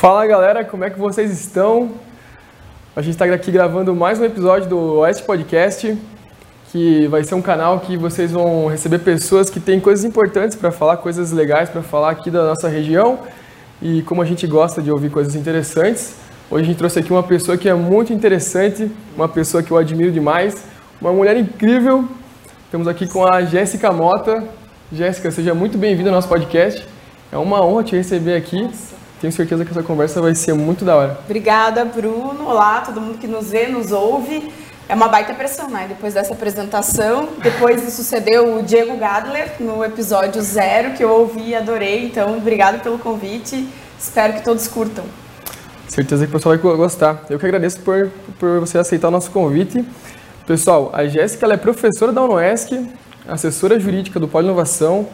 Fala galera, como é que vocês estão? A gente está aqui gravando mais um episódio do Oeste Podcast, que vai ser um canal que vocês vão receber pessoas que têm coisas importantes para falar, coisas legais para falar aqui da nossa região. E como a gente gosta de ouvir coisas interessantes, hoje a gente trouxe aqui uma pessoa que é muito interessante, uma pessoa que eu admiro demais, uma mulher incrível. Estamos aqui com a Jéssica Mota. Jéssica, seja muito bem-vinda ao nosso podcast. É uma honra te receber aqui. Tenho certeza que essa conversa vai ser muito da hora. Obrigada, Bruno. Olá, todo mundo que nos vê, nos ouve. É uma baita pressão, né? Depois dessa apresentação. Depois sucedeu o Diego Gadler no episódio zero, que eu ouvi e adorei. Então, obrigado pelo convite. Espero que todos curtam. Certeza que o pessoal vai gostar. Eu que agradeço por, por você aceitar o nosso convite. Pessoal, a Jéssica é professora da UNOESC, assessora jurídica do Polo Inovação,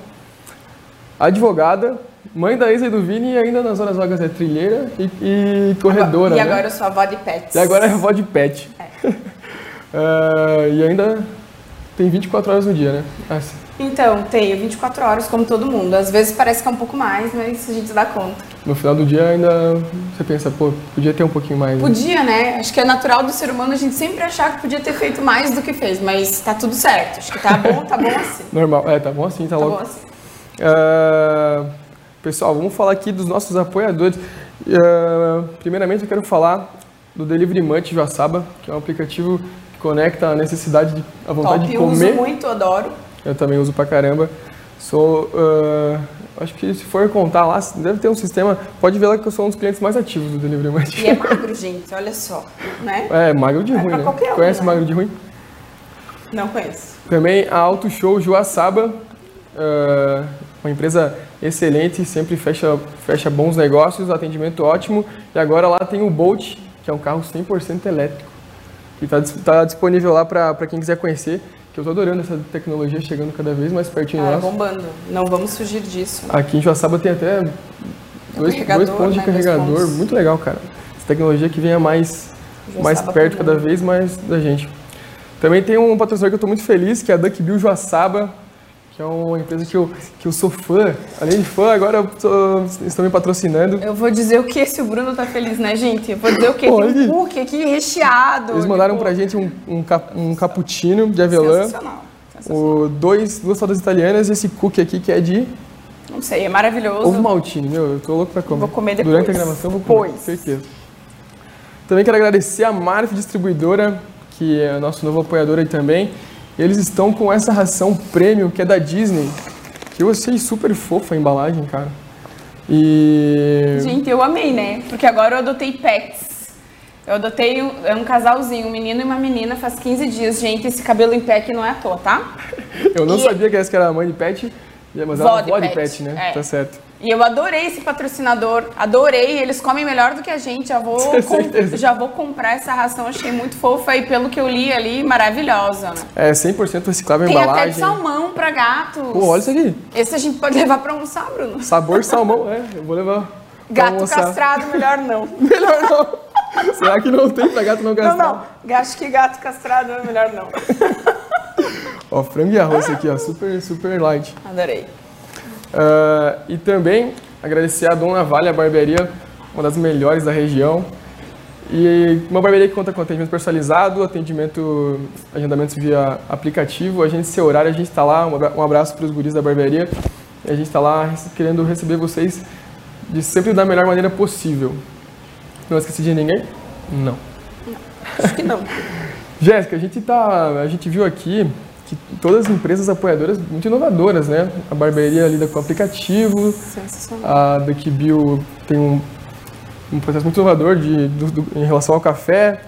advogada, mãe da Isa e do Vini e ainda nas horas vagas é trilheira e, e corredora. E né? agora eu sou avó de pets. E agora é avó de pet. É. uh, e ainda tem 24 horas no dia, né? Assim. Então, tenho 24 horas como todo mundo. Às vezes parece que é um pouco mais, mas a gente dá conta. No final do dia ainda você pensa, pô, podia ter um pouquinho mais. Né? Podia, né? Acho que é natural do ser humano a gente sempre achar que podia ter feito mais do que fez, mas tá tudo certo. Acho que tá bom, tá bom assim. Normal, é, tá bom assim, tá, tá logo. Bom assim. Uh, pessoal, vamos falar aqui dos nossos apoiadores. Uh, primeiramente eu quero falar do Delivery Munch Joaçaba, que é um aplicativo que conecta a necessidade, de, a vontade Top, de comer. Eu uso muito, adoro. Eu também uso pra caramba. Sou, uh, acho que se for contar lá, deve ter um sistema. Pode ver lá que eu sou um dos clientes mais ativos do Delivery Munch. E é magro, gente, olha só, né? É, magro de é ruim, né? Um, Conhece né? magro de ruim? Não conheço. Também a Auto Show Joaçaba, uh, uma empresa excelente, sempre fecha, fecha bons negócios, atendimento ótimo. E agora lá tem o Bolt, que é um carro 100% elétrico, que está tá disponível lá para quem quiser conhecer que eu tô adorando essa tecnologia chegando cada vez mais pertinho de nós. bombando. Não vamos fugir disso. Aqui em Joaçaba tem até dois, dois pontos de né? carregador. Muito legal, cara. Essa tecnologia que venha mais, mais perto cada vez mais da gente. Também tem um patrocinador que eu estou muito feliz, que é a Duck Bill Joaçaba que é uma empresa que eu, que eu sou fã. Além de fã, agora tô, estão me patrocinando. Eu vou dizer o que se o Bruno tá feliz, né, gente? Eu vou dizer o que? Tem um cookie aqui recheado. Eles mandaram tipo... pra gente um, um, um cappuccino de avelã. Sensacional. Sensacional. O dois, duas sodas italianas e esse cookie aqui que é de... Não sei, é maravilhoso. Ovo maltine, meu, eu tô louco pra comer. Vou comer depois. Durante a gravação vou comer, com certeza. Também quero agradecer a Marf Distribuidora, que é nosso novo apoiador aí também. Eles estão com essa ração premium que é da Disney, que eu achei super fofa a embalagem, cara. E. Gente, eu amei, né? Porque agora eu adotei pets. Eu adotei um, é um casalzinho, um menino e uma menina, faz 15 dias. Gente, esse cabelo em pé não é à toa, tá? eu não e... sabia que essa era a mãe de pet, mas ela é avó de pet, né? É. Tá certo. E eu adorei esse patrocinador, adorei. Eles comem melhor do que a gente. Já vou, com, já vou comprar essa ração, achei muito fofa e pelo que eu li ali, maravilhosa. Né? É 100% reciclável Tem embalagem. Tem até de salmão para gatos. Pô, olha isso aqui. Esse a gente pode levar para almoçar, Bruno. Sabor salmão, é. Eu vou levar. Gato castrado, melhor não. melhor não. Será que não tem para gato não castrado? Não, não. Acho que gato castrado é melhor não. ó, frango e arroz aqui, ó. Super, super light. Adorei. Uh, e também agradecer a Dona Vale, a barbearia, uma das melhores da região. E uma barbearia que conta com atendimento personalizado, atendimento, agendamentos via aplicativo, a gente, seu horário, a gente está lá, um abraço para os guris da barbearia. A gente está lá querendo receber vocês de sempre da melhor maneira possível. Não esqueci de ninguém? Não. Não, acho que não. Jéssica, a gente tá, a gente viu aqui que todas as empresas apoiadoras muito inovadoras, né? A barbearia lida com aplicativo, a Duck Bill tem um, um processo muito inovador de, do, do, em relação ao café,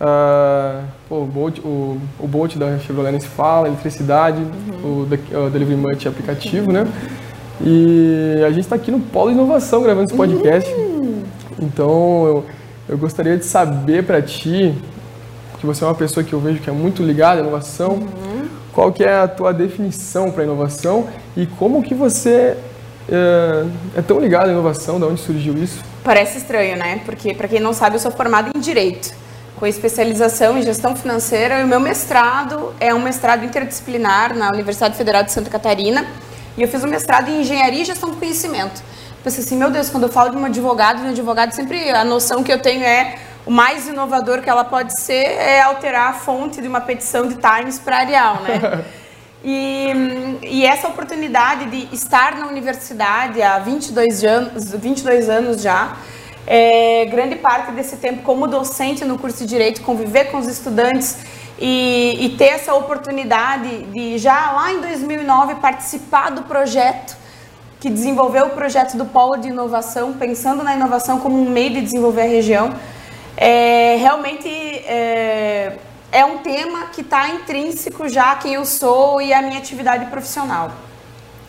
uh, o, Bolt, o, o Bolt da Chevrolet nem se fala, eletricidade, uhum. o, o Delivery Munch aplicativo, uhum. né? E a gente está aqui no Polo Inovação gravando esse podcast. Uhum. Então, eu, eu gostaria de saber para ti, que você é uma pessoa que eu vejo que é muito ligada à inovação, uhum qual que é a tua definição para inovação e como que você é, é, tão ligado à inovação, de onde surgiu isso? Parece estranho, né? Porque, para quem não sabe, eu sou formada em Direito, com especialização em Gestão Financeira e o meu mestrado é um mestrado interdisciplinar na Universidade Federal de Santa Catarina e eu fiz um mestrado em Engenharia e Gestão do Conhecimento. pensei assim, meu Deus, quando eu falo de um advogado, de um advogado, sempre a noção que eu tenho é o mais inovador que ela pode ser é alterar a fonte de uma petição de Times para Arial, né? E, e, essa oportunidade de estar na universidade há 22 anos, 22 anos já, é, grande parte desse tempo como docente no curso de Direito, conviver com os estudantes e, e ter essa oportunidade de já lá em 2009 participar do projeto que desenvolveu o projeto do Polo de Inovação, pensando na inovação como um meio de desenvolver a região, é, realmente é, é um tema que está intrínseco já a quem eu sou e a minha atividade profissional.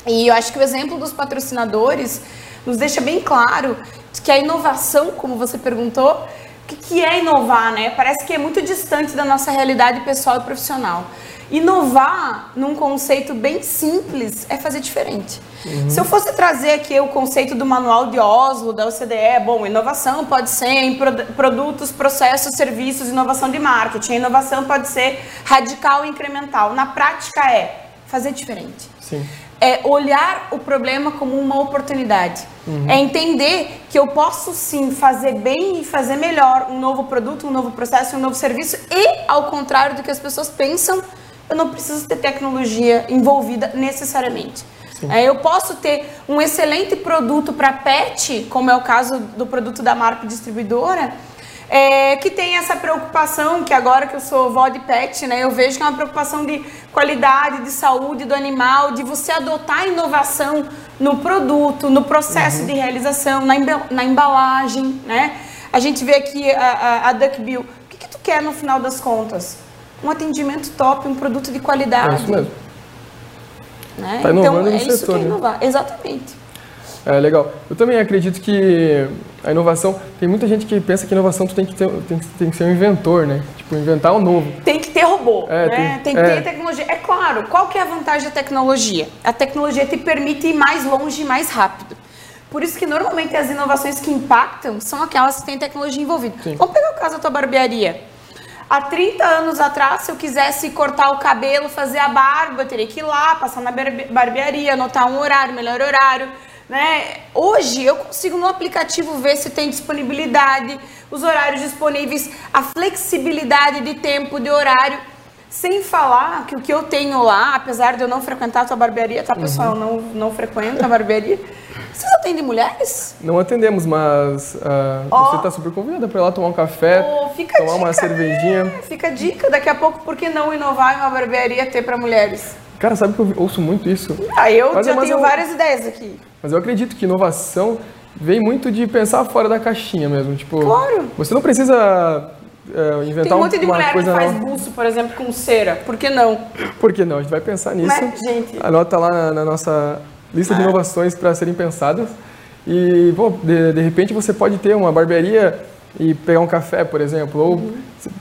E eu acho que o exemplo dos patrocinadores nos deixa bem claro que a inovação, como você perguntou, o que, que é inovar, né? Parece que é muito distante da nossa realidade pessoal e profissional. Inovar, num conceito bem simples, é fazer diferente. Uhum. Se eu fosse trazer aqui o conceito do manual de Oslo, da OCDE, bom, inovação pode ser em produtos, processos, serviços, inovação de marketing. A inovação pode ser radical e incremental. Na prática é fazer diferente. Sim. É olhar o problema como uma oportunidade. Uhum. É entender que eu posso sim fazer bem e fazer melhor um novo produto, um novo processo, um novo serviço e, ao contrário do que as pessoas pensam, eu não preciso ter tecnologia envolvida necessariamente. É, eu posso ter um excelente produto para pet, como é o caso do produto da marca distribuidora, é, que tem essa preocupação, que agora que eu sou vó de pet, né, eu vejo que é uma preocupação de qualidade, de saúde do animal, de você adotar inovação no produto, no processo uhum. de realização, na, na embalagem, né? A gente vê aqui a, a, a Duckbill. O que, que tu quer no final das contas? Um atendimento top, um produto de qualidade. É isso mesmo. Né? Tá então, é isso setor, que é inovar. Né? Exatamente. É legal. Eu também acredito que a inovação, tem muita gente que pensa que inovação tu tem que, ter, tem, tem que ser um inventor, né? Tipo, inventar um novo. Tem que ter robô, é, né? Tem, tem que é. ter tecnologia. É claro, qual que é a vantagem da tecnologia? A tecnologia te permite ir mais longe e mais rápido. Por isso que normalmente as inovações que impactam são aquelas que têm tecnologia envolvida. Sim. Vamos pegar o caso da tua barbearia. Há 30 anos atrás, se eu quisesse cortar o cabelo, fazer a barba, eu teria que ir lá, passar na barbearia, anotar um horário, melhor horário. Né? Hoje eu consigo no aplicativo ver se tem disponibilidade, os horários disponíveis, a flexibilidade de tempo, de horário. Sem falar que o que eu tenho lá, apesar de eu não frequentar a tua barbearia, tá pessoal? Uhum. Não, não frequento a barbearia. Vocês atendem mulheres? Não atendemos, mas uh, oh. você está super convidada para ir lá tomar um café, oh, tomar uma cervejinha. Né? Fica a dica, daqui a pouco, por que não inovar em uma barbearia ter para mulheres? Cara, sabe que eu ouço muito isso? Ah, eu mas, já mas tenho eu, várias ideias aqui. Mas eu acredito que inovação vem muito de pensar fora da caixinha mesmo. Tipo, claro. Você não precisa é, inventar Tem um monte de mulher que faz buço, por exemplo, com cera. Por que não? Por que não? A gente vai pensar nisso. Mas, gente... Anota lá na, na nossa lista de é. inovações para serem pensadas. E, bom, de, de repente você pode ter uma barbearia e pegar um café, por exemplo, ou uhum.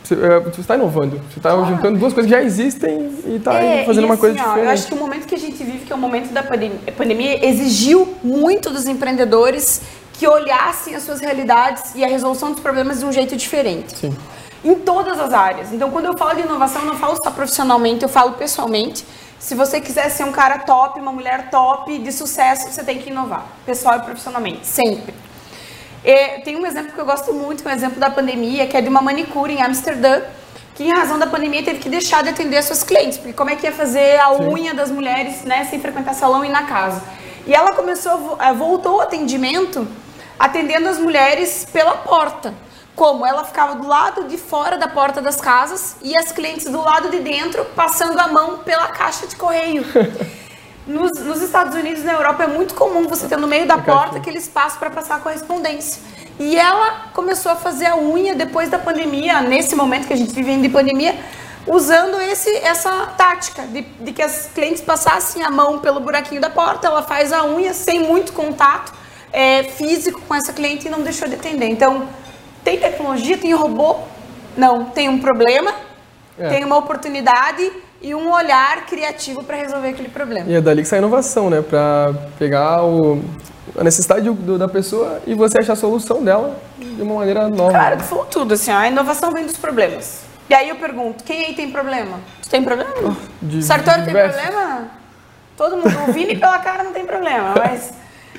você está inovando, você está claro. juntando duas coisas que já existem e está é, fazendo e uma assim, coisa ó, diferente. Eu acho que o momento que a gente vive, que é o momento da pandemia, exigiu muito dos empreendedores que olhassem as suas realidades e a resolução dos problemas de um jeito diferente. Sim. Em todas as áreas. Então, quando eu falo de inovação, eu não falo só profissionalmente, eu falo pessoalmente. Se você quiser ser um cara top, uma mulher top, de sucesso, você tem que inovar, pessoal e profissionalmente, sempre. E, tem um exemplo que eu gosto muito, que é um exemplo da pandemia, que é de uma manicure em Amsterdã, que em razão da pandemia teve que deixar de atender seus clientes, porque como é que ia fazer a Sim. unha das mulheres, né, sem frequentar salão e na casa. E ela começou, eh, voltou o atendimento atendendo as mulheres pela porta. Como? Ela ficava do lado de fora da porta das casas e as clientes do lado de dentro passando a mão pela caixa de correio. Nos, nos Estados Unidos e na Europa é muito comum você ter no meio da porta aquele espaço para passar a correspondência. E ela começou a fazer a unha depois da pandemia, nesse momento que a gente vive de pandemia, usando esse, essa tática de, de que as clientes passassem a mão pelo buraquinho da porta, ela faz a unha sem muito contato é, físico com essa cliente e não deixou de atender. Então, tem tecnologia, tem robô? Não, tem um problema, é. tem uma oportunidade e um olhar criativo para resolver aquele problema. E é dali que sai a inovação, né? Para pegar o, a necessidade do, da pessoa e você achar a solução dela de uma maneira nova. Cara, tu falou tudo, assim, a inovação vem dos problemas. E aí eu pergunto, quem aí tem problema? Tu tem problema? Oh, Sartori tem problema? Todo mundo, o Vini pela cara não tem problema, mas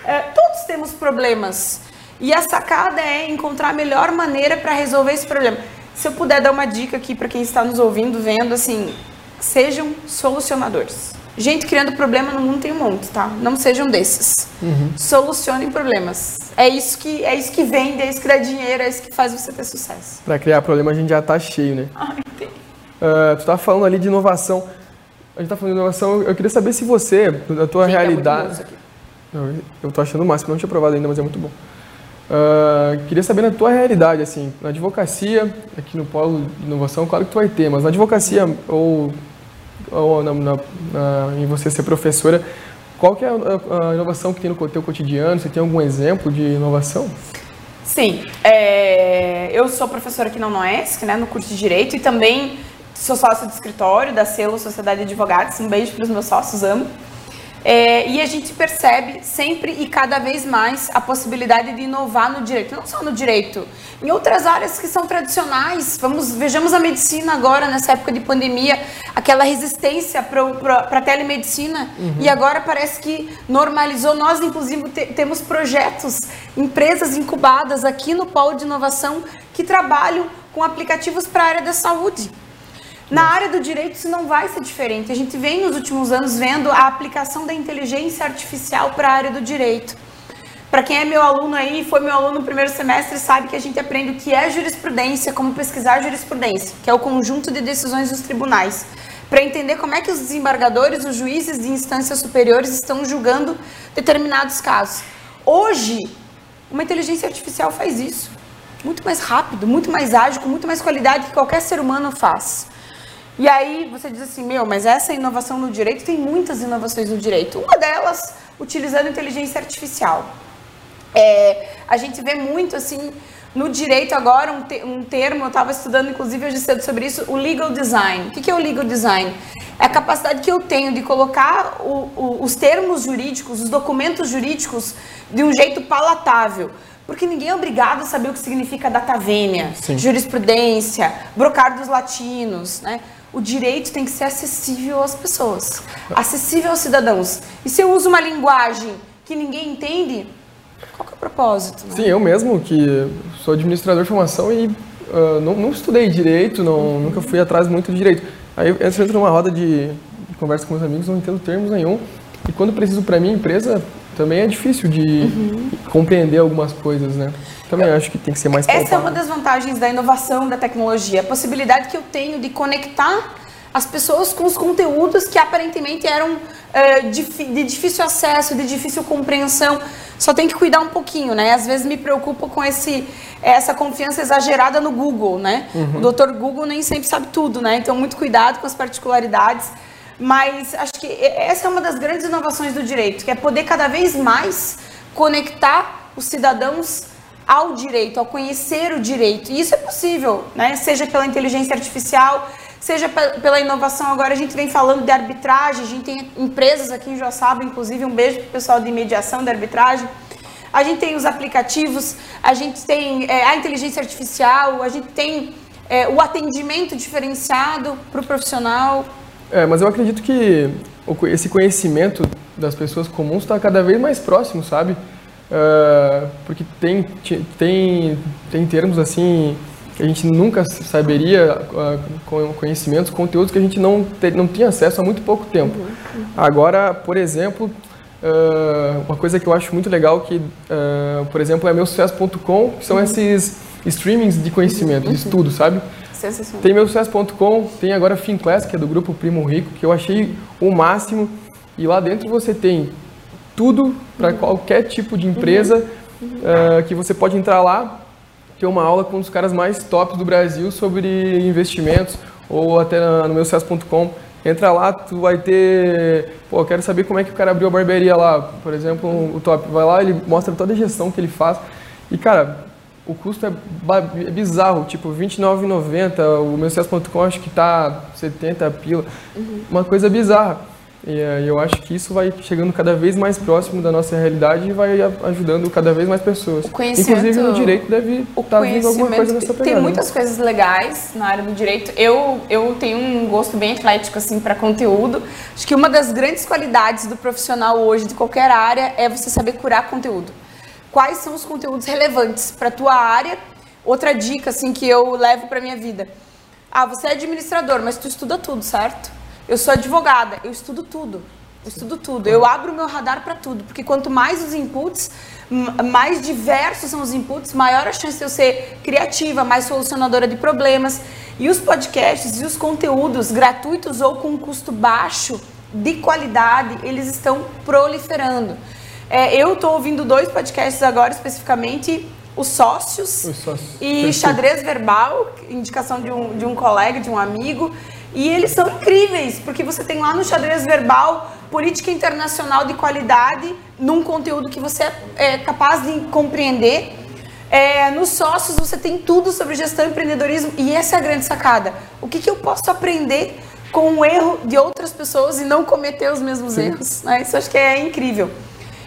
é, todos temos problemas. E a sacada é encontrar a melhor maneira para resolver esse problema. Se eu puder dar uma dica aqui para quem está nos ouvindo, vendo, assim, sejam solucionadores. Gente criando problema no mundo tem um monte, tá? Não sejam desses. Uhum. Solucionem problemas. É isso que é isso que vende, é isso que dá dinheiro, é isso que faz você ter sucesso. Para criar problema a gente já tá cheio, né? Ai, tem. Uh, tu tá falando ali de inovação. A gente tá falando de inovação. Eu queria saber se você, na tua Sim, realidade. É eu, eu tô achando o máximo, não tinha provado ainda, mas é muito bom. Uh, queria saber na tua realidade, assim, na advocacia, aqui no polo de inovação, claro que tu vai ter, mas na advocacia ou ou na, na, na, em você ser professora, qual que é a, a, inovação que tem no teu cotidiano? Você tem algum exemplo de inovação? Sim, é, eu sou professora aqui na UNOESC, né, no curso de Direito, e também sou sócia do escritório da Selo Sociedade de Advogados. Um beijo para os meus sócios, amo. É, e a gente percebe sempre e cada vez mais a possibilidade de inovar no direito, não só no direito, em outras áreas que são tradicionais. Vamos vejamos a medicina agora nessa época de pandemia, aquela resistência para a telemedicina uhum. e agora parece que normalizou. Nós inclusive te, temos projetos, empresas incubadas aqui no polo de inovação que trabalham com aplicativos para a área da saúde. Na área do direito isso não vai ser diferente. A gente vem nos últimos anos vendo a aplicação da inteligência artificial para a área do direito. Para quem é meu aluno aí, foi meu aluno no primeiro semestre, sabe que a gente aprende o que é jurisprudência, como pesquisar jurisprudência, que é o conjunto de decisões dos tribunais, para entender como é que os desembargadores, os juízes de instâncias superiores estão julgando determinados casos. Hoje, uma inteligência artificial faz isso. Muito mais rápido, muito mais ágil, com muito mais qualidade que qualquer ser humano faz. E aí você diz assim, meu, mas essa inovação no direito tem muitas inovações no direito. Uma delas, utilizando inteligência artificial. É, a gente vê muito assim no direito agora um, te, um termo, eu estava estudando inclusive hoje cedo sobre isso, o legal design. O que, que é o legal design? É a capacidade que eu tenho de colocar o, o, os termos jurídicos, os documentos jurídicos de um jeito palatável. Porque ninguém é obrigado a saber o que significa data vênia, jurisprudência, brocardos latinos, né? O direito tem que ser acessível às pessoas, acessível aos cidadãos. E se eu uso uma linguagem que ninguém entende, qual é o propósito? Né? Sim, eu mesmo que sou administrador de formação e uh, não, não, estudei direito, não, uhum. nunca fui atrás muito de direito. Aí eu entro numa roda de, de conversa com meus amigos, não entendo termos nenhum. E quando preciso para minha empresa, também é difícil de uhum. compreender algumas coisas, né? Também eu, acho que tem que ser mais Essa é uma das vantagens da inovação da tecnologia, a possibilidade que eu tenho de conectar as pessoas com os conteúdos que aparentemente eram uh, de difícil acesso, de difícil compreensão. Só tem que cuidar um pouquinho, né? Às vezes me preocupo com esse, essa confiança exagerada no Google, né? Uhum. O doutor Google nem sempre sabe tudo, né? Então, muito cuidado com as particularidades. Mas acho que essa é uma das grandes inovações do direito, que é poder cada vez mais conectar os cidadãos ao direito, ao conhecer o direito. E isso é possível, né? seja pela inteligência artificial, seja pela inovação. Agora a gente vem falando de arbitragem, a gente tem empresas aqui em Joaçaba, inclusive um beijo para o pessoal de mediação da arbitragem. A gente tem os aplicativos, a gente tem é, a inteligência artificial, a gente tem é, o atendimento diferenciado para o profissional. É, mas eu acredito que esse conhecimento das pessoas comuns está cada vez mais próximo, sabe? Uh, porque tem, tem, tem termos assim que a gente nunca saberia, uh, conhecimentos, conteúdos que a gente não, te, não tinha acesso há muito pouco tempo. Uhum. Agora, por exemplo, uh, uma coisa que eu acho muito legal que, por exemplo, é meusucesso.com, que são uhum. esses streamings de conhecimento, de estudo, sabe? Tem meu sucesso.com, tem agora Finclass, que é do grupo Primo Rico, que eu achei o máximo. E lá dentro você tem tudo para uhum. qualquer tipo de empresa uhum. uh, que você pode entrar lá, ter uma aula com um dos caras mais tops do Brasil sobre investimentos, ou até no meu sucesso.com. Entra lá, tu vai ter. Pô, eu quero saber como é que o cara abriu a barbearia lá. Por exemplo, o top. Vai lá, ele mostra toda a gestão que ele faz. E, cara, o custo é, é bizarro, tipo, R$29,90, o meu CS.com acho que tá 70 pila, uhum. uma coisa bizarra. E uh, eu acho que isso vai chegando cada vez mais próximo da nossa realidade e vai ajudando cada vez mais pessoas. Inclusive no direito deve estar tá vindo alguma coisa nessa pegada. Tem muitas coisas legais na área do direito. Eu, eu tenho um gosto bem eclético assim para conteúdo. Acho que uma das grandes qualidades do profissional hoje de qualquer área é você saber curar conteúdo quais são os conteúdos relevantes para tua área. Outra dica assim que eu levo para minha vida. Ah, você é administrador, mas tu estuda tudo, certo? Eu sou advogada, eu estudo tudo. Eu estudo tudo. Eu abro o meu radar para tudo, porque quanto mais os inputs, mais diversos são os inputs, maior a chance de eu ser criativa, mais solucionadora de problemas. E os podcasts e os conteúdos gratuitos ou com custo baixo, de qualidade, eles estão proliferando. É, eu estou ouvindo dois podcasts agora, especificamente os sócios, os sócios. e xadrez verbal, indicação de um, de um colega, de um amigo. E eles são incríveis, porque você tem lá no xadrez verbal política internacional de qualidade, num conteúdo que você é capaz de compreender. É, nos sócios você tem tudo sobre gestão e empreendedorismo e essa é a grande sacada. O que, que eu posso aprender com o erro de outras pessoas e não cometer os mesmos Sim. erros? Né? Isso acho que é incrível.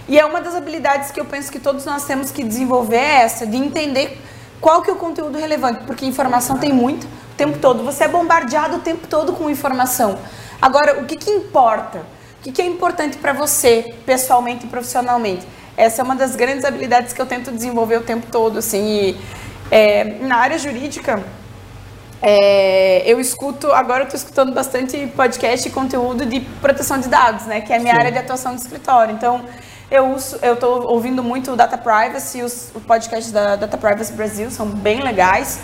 E é uma das habilidades que eu penso que todos nós temos que desenvolver é essa, de entender qual que é o conteúdo relevante, porque informação tem muito, tempo todo. Você é bombardeado o tempo todo com informação. Agora, o que, que importa? O que, que é importante para você, pessoalmente e profissionalmente? Essa é uma das grandes habilidades que eu tento desenvolver o tempo todo, assim. E, é, na área jurídica, é, eu escuto, agora eu estou escutando bastante podcast e conteúdo de proteção de dados, né? Que é a minha Sim. área de atuação de escritório. Então, eu estou ouvindo muito o Data Privacy, os, os podcasts da Data Privacy Brasil são bem legais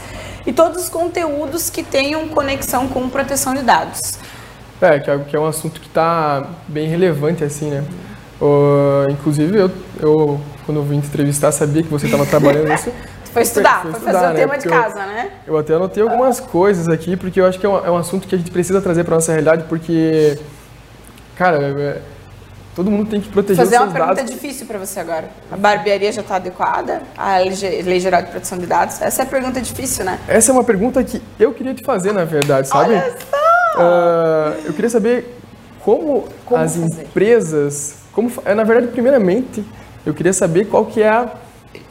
e todos os conteúdos que tenham conexão com proteção de dados. É, que é, é um assunto que está bem relevante, assim, né? Uh, inclusive, eu, eu, quando eu vim te entrevistar, sabia que você estava trabalhando nisso. foi estudar, foi, foi fazer né? o tema de casa, eu, né? Eu até anotei algumas coisas aqui, porque eu acho que é um, é um assunto que a gente precisa trazer para nossa realidade, porque, cara, é, Todo mundo tem que proteger Fazer os seus dados. Fazer uma pergunta difícil para você agora. A barbearia já está adequada? A Lei Geral de Proteção de Dados? Essa é a pergunta difícil, né? Essa é uma pergunta que eu queria te fazer, na verdade, sabe? Olha só! Uh, eu queria saber como, como as fazer? empresas... Como, é, na verdade, primeiramente, eu queria saber qual que é a,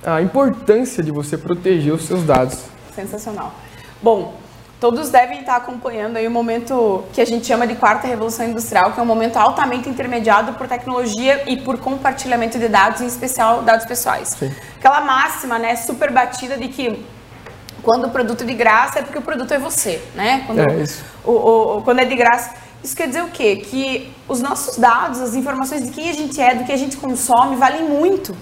a importância de você proteger os seus dados. Sensacional. Bom, Todos devem estar acompanhando aí o momento que a gente chama de quarta revolução industrial, que é um momento altamente intermediado por tecnologia e por compartilhamento de dados, em especial dados pessoais. Sim. Aquela máxima, né, super batida de que quando o produto é de graça é porque o produto é você, né? Quando, é isso. O, o, o, quando é de graça. Isso quer dizer o quê? Que os nossos dados, as informações de quem a gente é, do que a gente consome, valem muito.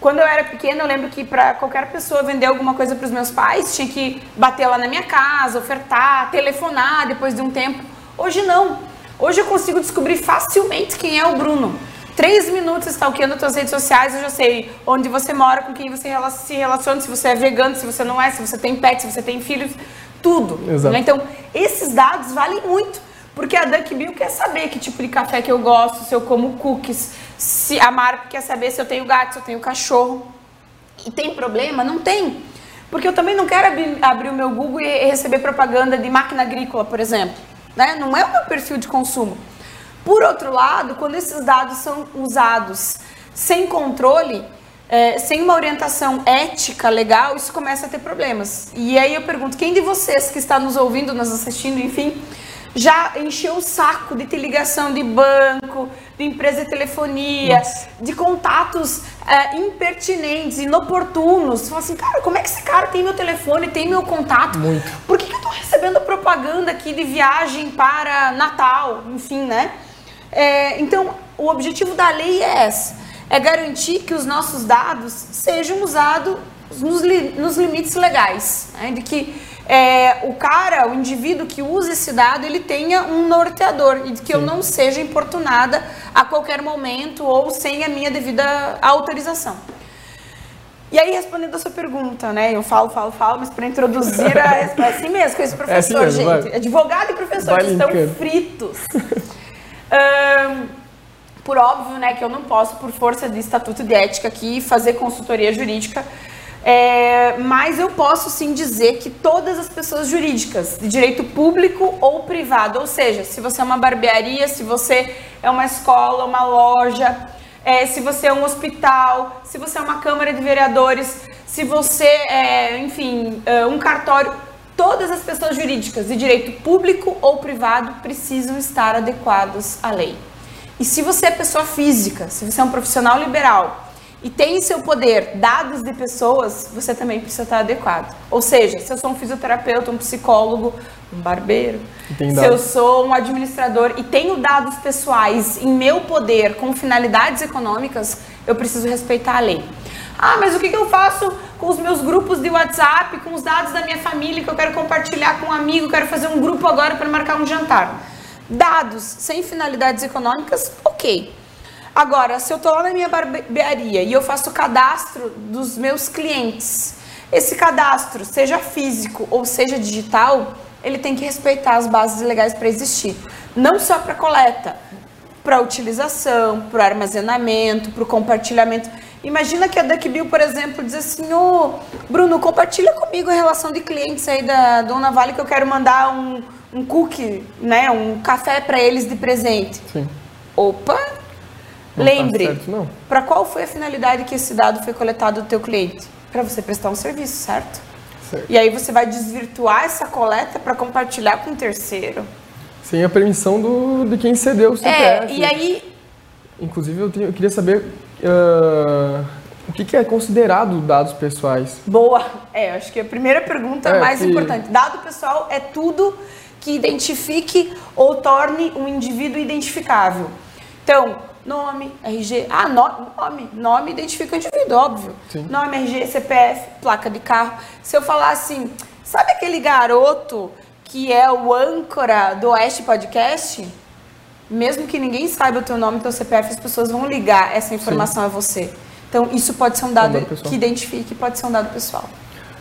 Quando eu era pequena, eu lembro que para qualquer pessoa vender alguma coisa para os meus pais, tinha que bater lá na minha casa, ofertar, telefonar depois de um tempo. Hoje não. Hoje eu consigo descobrir facilmente quem é o Bruno. Três minutos stalkeando as tuas redes sociais, eu já sei onde você mora, com quem você se relaciona, se você é vegano, se você não é, se você tem pet, se você tem filhos, tudo. Exato. Então, esses dados valem muito. Porque a Duck Bill quer saber que tipo de café que eu gosto, se eu como cookies, se a marca quer saber se eu tenho gato, se eu tenho cachorro. E tem problema? Não tem. Porque eu também não quero abrir, abrir o meu Google e receber propaganda de máquina agrícola, por exemplo. Né? Não é o meu perfil de consumo. Por outro lado, quando esses dados são usados sem controle, é, sem uma orientação ética legal, isso começa a ter problemas. E aí eu pergunto, quem de vocês que está nos ouvindo, nos assistindo, enfim, já encheu o saco de ter ligação de banco, de empresa de telefonia, Nossa. de contatos é, impertinentes, inoportunos. Você fala assim, cara, como é que esse cara tem meu telefone, tem meu contato? Muito. Por que, que eu estou recebendo propaganda aqui de viagem para Natal? Enfim, né? É, então, o objetivo da lei é esse: é garantir que os nossos dados sejam usados nos, li nos limites legais, né? de que é, o cara, o indivíduo que usa esse dado, ele tenha um norteador e que Sim. eu não seja importunada a qualquer momento ou sem a minha devida autorização. E aí, respondendo a sua pergunta, né? Eu falo, falo, falo, mas para introduzir a resposta, é assim mesmo, com esse professor, é assim mesmo, gente. Vai. Advogado e professor vai estão fritos. um, por óbvio, né, que eu não posso, por força de estatuto de ética aqui, fazer consultoria jurídica é, mas eu posso sim dizer que todas as pessoas jurídicas, de direito público ou privado, ou seja, se você é uma barbearia, se você é uma escola, uma loja, é, se você é um hospital, se você é uma Câmara de Vereadores, se você é, enfim, é, um cartório, todas as pessoas jurídicas de direito público ou privado precisam estar adequados à lei. E se você é pessoa física, se você é um profissional liberal, e tem em seu poder dados de pessoas, você também precisa estar adequado. Ou seja, se eu sou um fisioterapeuta, um psicólogo, um barbeiro, se eu sou um administrador e tenho dados pessoais em meu poder com finalidades econômicas, eu preciso respeitar a lei. Ah, mas o que, eu faço com os meus grupos de WhatsApp, com os dados da minha família que eu quero compartilhar com um amigo, quero fazer um grupo agora para marcar um jantar? Dados sem finalidades econômicas, ok. Agora, se eu estou lá na minha barbearia e eu faço o cadastro dos meus clientes, esse cadastro, seja físico ou seja digital, ele tem que respeitar as bases legais para existir. Não só para coleta, para utilização, para armazenamento, para o compartilhamento. Imagina que a DuckBill, por exemplo, diz assim, ô oh, Bruno, compartilha comigo a relação de clientes aí da Dona Vale que eu quero mandar um, um cookie, né, um café para eles de presente. Sim. Opa, não tá Lembre, para qual foi a finalidade que esse dado foi coletado do teu cliente? Para você prestar um serviço, certo? certo? E aí você vai desvirtuar essa coleta para compartilhar com um terceiro. Sem a permissão do, de quem cedeu o CPF. É, e aí... Inclusive, eu, tenho, eu queria saber uh, o que, que, é considerado dados pessoais. Boa! É, acho que a primeira pergunta é, mais que... importante. Dado pessoal é tudo que identifique ou torne um indivíduo identificável. Então, Nome, RG. Ah, no, nome. Nome identifica o indivíduo, óbvio. Sim. Nome, RG, CPF, placa de carro. Se eu falar assim, sabe aquele garoto que é o âncora do Oeste Podcast? Mesmo que ninguém saiba o teu nome e teu CPF, as pessoas vão ligar essa informação Sim. a você. Então, isso pode ser um dado, um dado que identifique, pode ser um dado pessoal.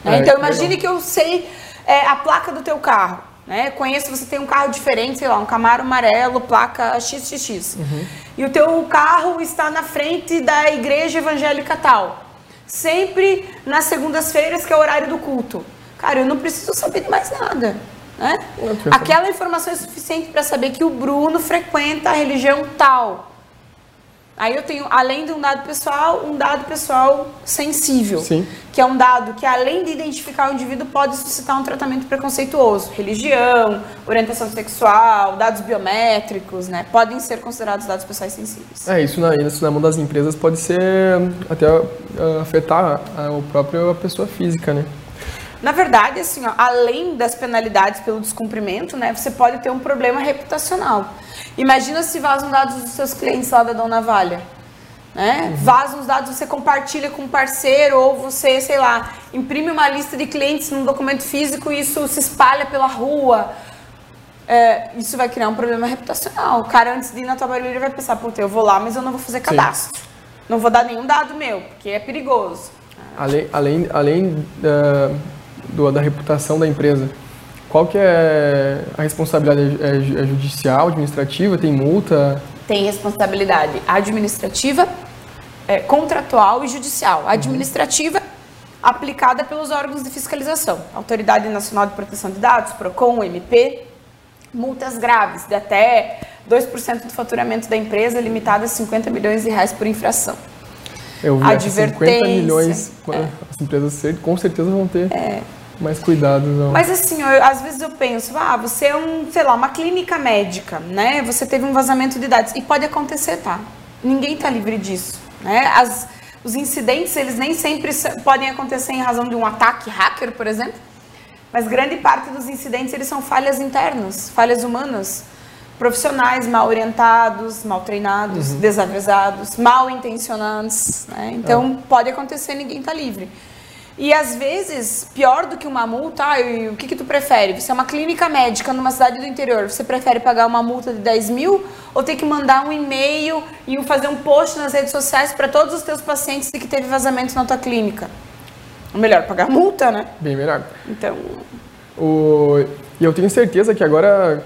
É, então, imagine legal. que eu sei é, a placa do teu carro. Né? Conheço, você tem um carro diferente, sei lá, um Camaro amarelo, placa XXX. Uhum. E o teu carro está na frente da igreja evangélica tal. Sempre nas segundas-feiras, que é o horário do culto. Cara, eu não preciso saber de mais nada. Né? Aquela informação é suficiente para saber que o Bruno frequenta a religião tal. Aí eu tenho, além de um dado pessoal, um dado pessoal sensível, Sim. que é um dado que, além de identificar o indivíduo, pode suscitar um tratamento preconceituoso. Religião, orientação sexual, dados biométricos, né? Podem ser considerados dados pessoais sensíveis. É, isso na, isso na mão das empresas pode ser até uh, afetar a, a própria pessoa física, né? Na verdade, assim, ó, além das penalidades pelo descumprimento, né, você pode ter um problema reputacional. Imagina se vazam dados dos seus clientes lá da Dona Valha. Né? Uhum. Vazam os dados, você compartilha com um parceiro ou você, sei lá, imprime uma lista de clientes num documento físico e isso se espalha pela rua. É, isso vai criar um problema reputacional. O cara, antes de ir na tua barulheira, vai pensar, puta, eu vou lá, mas eu não vou fazer cadastro. Sim. Não vou dar nenhum dado meu, porque é perigoso. Além, além, além da, do, da reputação da empresa, qual que é a responsabilidade? É, é judicial, administrativa? Tem multa? Tem responsabilidade administrativa, é, contratual e judicial. A administrativa aplicada pelos órgãos de fiscalização, Autoridade Nacional de Proteção de Dados, PROCON, MP, multas graves de até 2% do faturamento da empresa, limitada a 50 milhões de reais por infração. Eu vi Advertência, 50 milhões, é. as empresas com certeza vão ter. É, mais cuidado, não. Mas assim, eu, às vezes eu penso, ah, você é um, sei lá, uma clínica médica, né? Você teve um vazamento de dados. E pode acontecer, tá? Ninguém tá livre disso, né? As, os incidentes, eles nem sempre podem acontecer em razão de um ataque hacker, por exemplo. Mas grande parte dos incidentes, eles são falhas internas, falhas humanas. Profissionais mal orientados, mal treinados, uhum. desavisados, mal intencionados. Né? Então, é. pode acontecer, ninguém tá livre. E às vezes, pior do que uma multa, ah, o que, que tu prefere? Você é uma clínica médica numa cidade do interior, você prefere pagar uma multa de 10 mil ou ter que mandar um e-mail e fazer um post nas redes sociais para todos os teus pacientes de que teve vazamento na tua clínica? O melhor pagar multa, né? Bem melhor. Então. O... E eu tenho certeza que agora,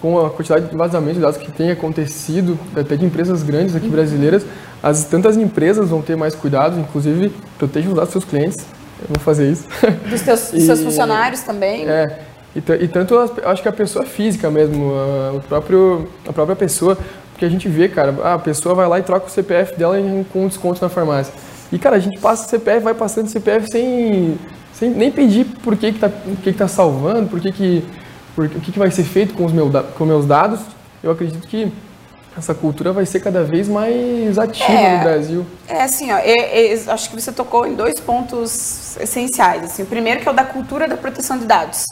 com a quantidade de vazamento de dados que tem acontecido, até de empresas grandes aqui brasileiras, as tantas empresas vão ter mais cuidado, inclusive protejam os dados dos seus clientes eu vou fazer isso. Dos teus, e, seus funcionários também? É. E, e tanto, acho que a pessoa física mesmo, a, o próprio, a própria pessoa, porque a gente vê, cara, a pessoa vai lá e troca o CPF dela com um desconto na farmácia. E, cara, a gente passa o CPF, vai passando o CPF sem, sem nem pedir por que que tá, que que tá salvando, por que que, por, o que que vai ser feito com os meus, com meus dados. Eu acredito que essa cultura vai ser cada vez mais ativa é, no Brasil. É assim, ó, é, é, acho que você tocou em dois pontos essenciais. Assim, o primeiro que é o da cultura da proteção de dados.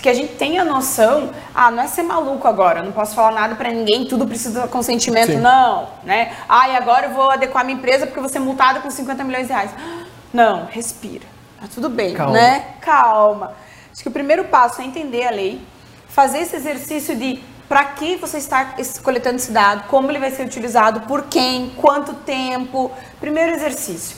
Que a gente tenha noção, ah, não é ser maluco agora, não posso falar nada para ninguém, tudo precisa de consentimento, Sim. não, né? Ah, e agora eu vou adequar minha empresa porque vou ser multada com 50 milhões de reais. Não, respira, tá tudo bem, Calma. né? Calma. Acho que o primeiro passo é entender a lei, fazer esse exercício de para que você está coletando esse dado, como ele vai ser utilizado, por quem, quanto tempo. Primeiro exercício.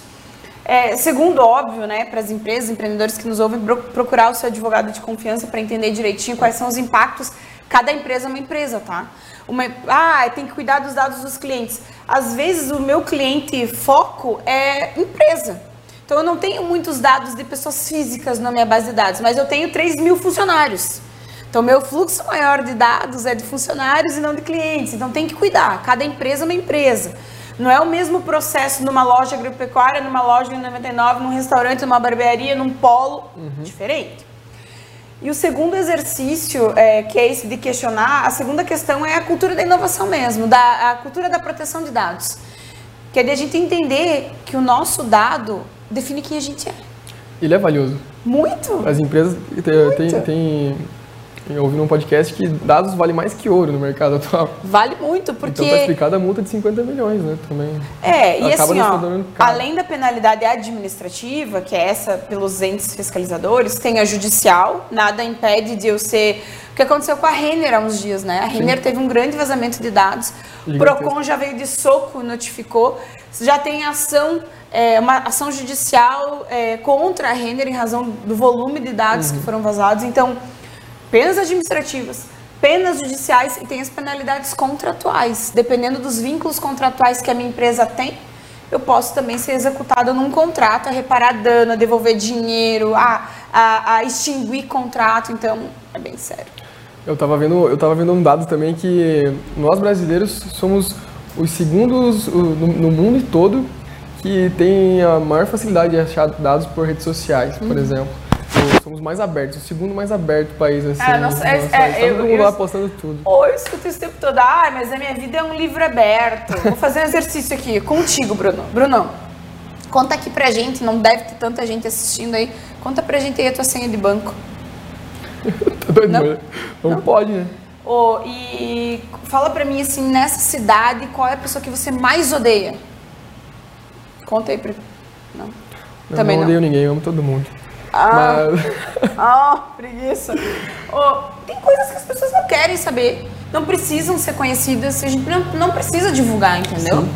É, segundo, óbvio, né, para as empresas, empreendedores que nos ouvem, procurar o seu advogado de confiança para entender direitinho quais são os impactos. Cada empresa é uma empresa, tá? Uma, ah, tem que cuidar dos dados dos clientes. Às vezes, o meu cliente foco é empresa. Então, eu não tenho muitos dados de pessoas físicas na minha base de dados, mas eu tenho 3 mil funcionários. Então, meu fluxo maior de dados é de funcionários e não de clientes. Então, tem que cuidar. Cada empresa é uma empresa. Não é o mesmo processo numa loja agropecuária, numa loja em 99, num restaurante, numa barbearia, num polo. Uhum. Diferente. E o segundo exercício, é, que é esse de questionar, a segunda questão é a cultura da inovação mesmo, da, a cultura da proteção de dados. Que é de a gente entender que o nosso dado define quem a gente é. Ele é valioso. Muito. As empresas têm eu ouvi num podcast que dados valem mais que ouro no mercado atual. Vale muito, porque... Então tá explicada a multa de 50 milhões, né? Também. É, e assim, ó, além da penalidade administrativa, que é essa pelos entes fiscalizadores, tem a judicial, nada impede de eu ser... O que aconteceu com a Renner há uns dias, né? A Renner Sim. teve um grande vazamento de dados, o PROCON já veio de soco, notificou, já tem ação é, uma ação judicial é, contra a Renner em razão do volume de dados uhum. que foram vazados. Então, penas administrativas, penas judiciais e tem as penalidades contratuais. Dependendo dos vínculos contratuais que a minha empresa tem, eu posso também ser executada num contrato a reparar dano, a devolver dinheiro, a, a, a extinguir contrato. Então, é bem sério. Eu estava vendo, eu tava vendo um dado também que nós brasileiros somos os segundos no, no mundo todo que tem a maior facilidade de achar dados por redes sociais, por uhum. exemplo somos mais abertos, o segundo mais aberto país, assim. É, nossa, é, nossa, é, tá todo mundo lá postando tudo. Ou eu escuto isso o tempo todo, ah, mas a minha vida é um livro aberto. Vou fazer um exercício aqui contigo, Bruno. Bruno, conta aqui pra gente, não deve ter tanta gente assistindo aí. Conta pra gente aí a tua senha de banco. tá doido, não? Não, não pode, né? Oh, e fala pra mim, assim, nessa cidade, qual é a pessoa que você mais odeia? Conta aí pra... Não? Eu Também não odeio ninguém, eu amo todo mundo. Ah, Mas... ah preguiça. Oh, tem coisas que as pessoas não querem saber. Não precisam ser conhecidas. A gente não, não precisa divulgar, entendeu? Sim.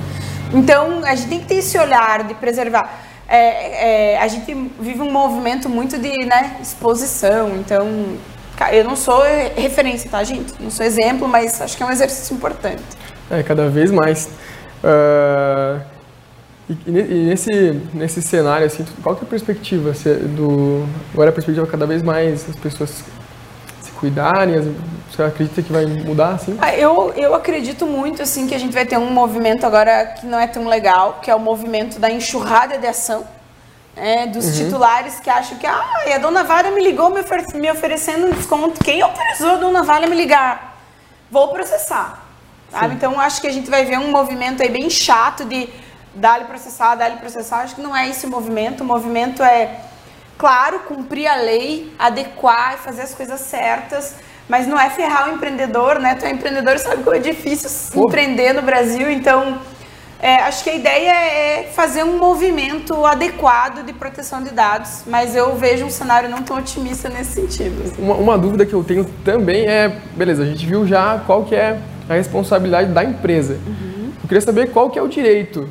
Então, a gente tem que ter esse olhar de preservar. É, é, a gente vive um movimento muito de né, exposição. Então, eu não sou referência, tá, gente? Não sou exemplo, mas acho que é um exercício importante. É, cada vez mais. Uh... E, e, nesse, nesse cenário, assim, qual que é a perspectiva do... Agora a perspectiva cada vez mais as pessoas se cuidarem, você acredita que vai mudar, assim? Ah, eu, eu acredito muito, assim, que a gente vai ter um movimento agora que não é tão legal, que é o movimento da enxurrada de ação, né, dos uhum. titulares que acham que, ah, a dona Vara me ligou me, ofer me oferecendo um desconto. Quem autorizou a dona Vara me ligar? Vou processar. Sabe? Então, acho que a gente vai ver um movimento aí bem chato de dá-lhe processar, dá-lhe processar. Acho que não é esse o movimento. O movimento é, claro, cumprir a lei, adequar e fazer as coisas certas, mas não é ferrar o empreendedor, né? Tu é empreendedor sabe que é difícil Pô. empreender no Brasil, então é, acho que a ideia é fazer um movimento adequado de proteção de dados, mas eu vejo um cenário não tão otimista nesse sentido. Assim. Uma, uma, dúvida que eu tenho também é, beleza, a gente viu já qual que é a responsabilidade da empresa. Uhum. Eu queria saber qual que é o direito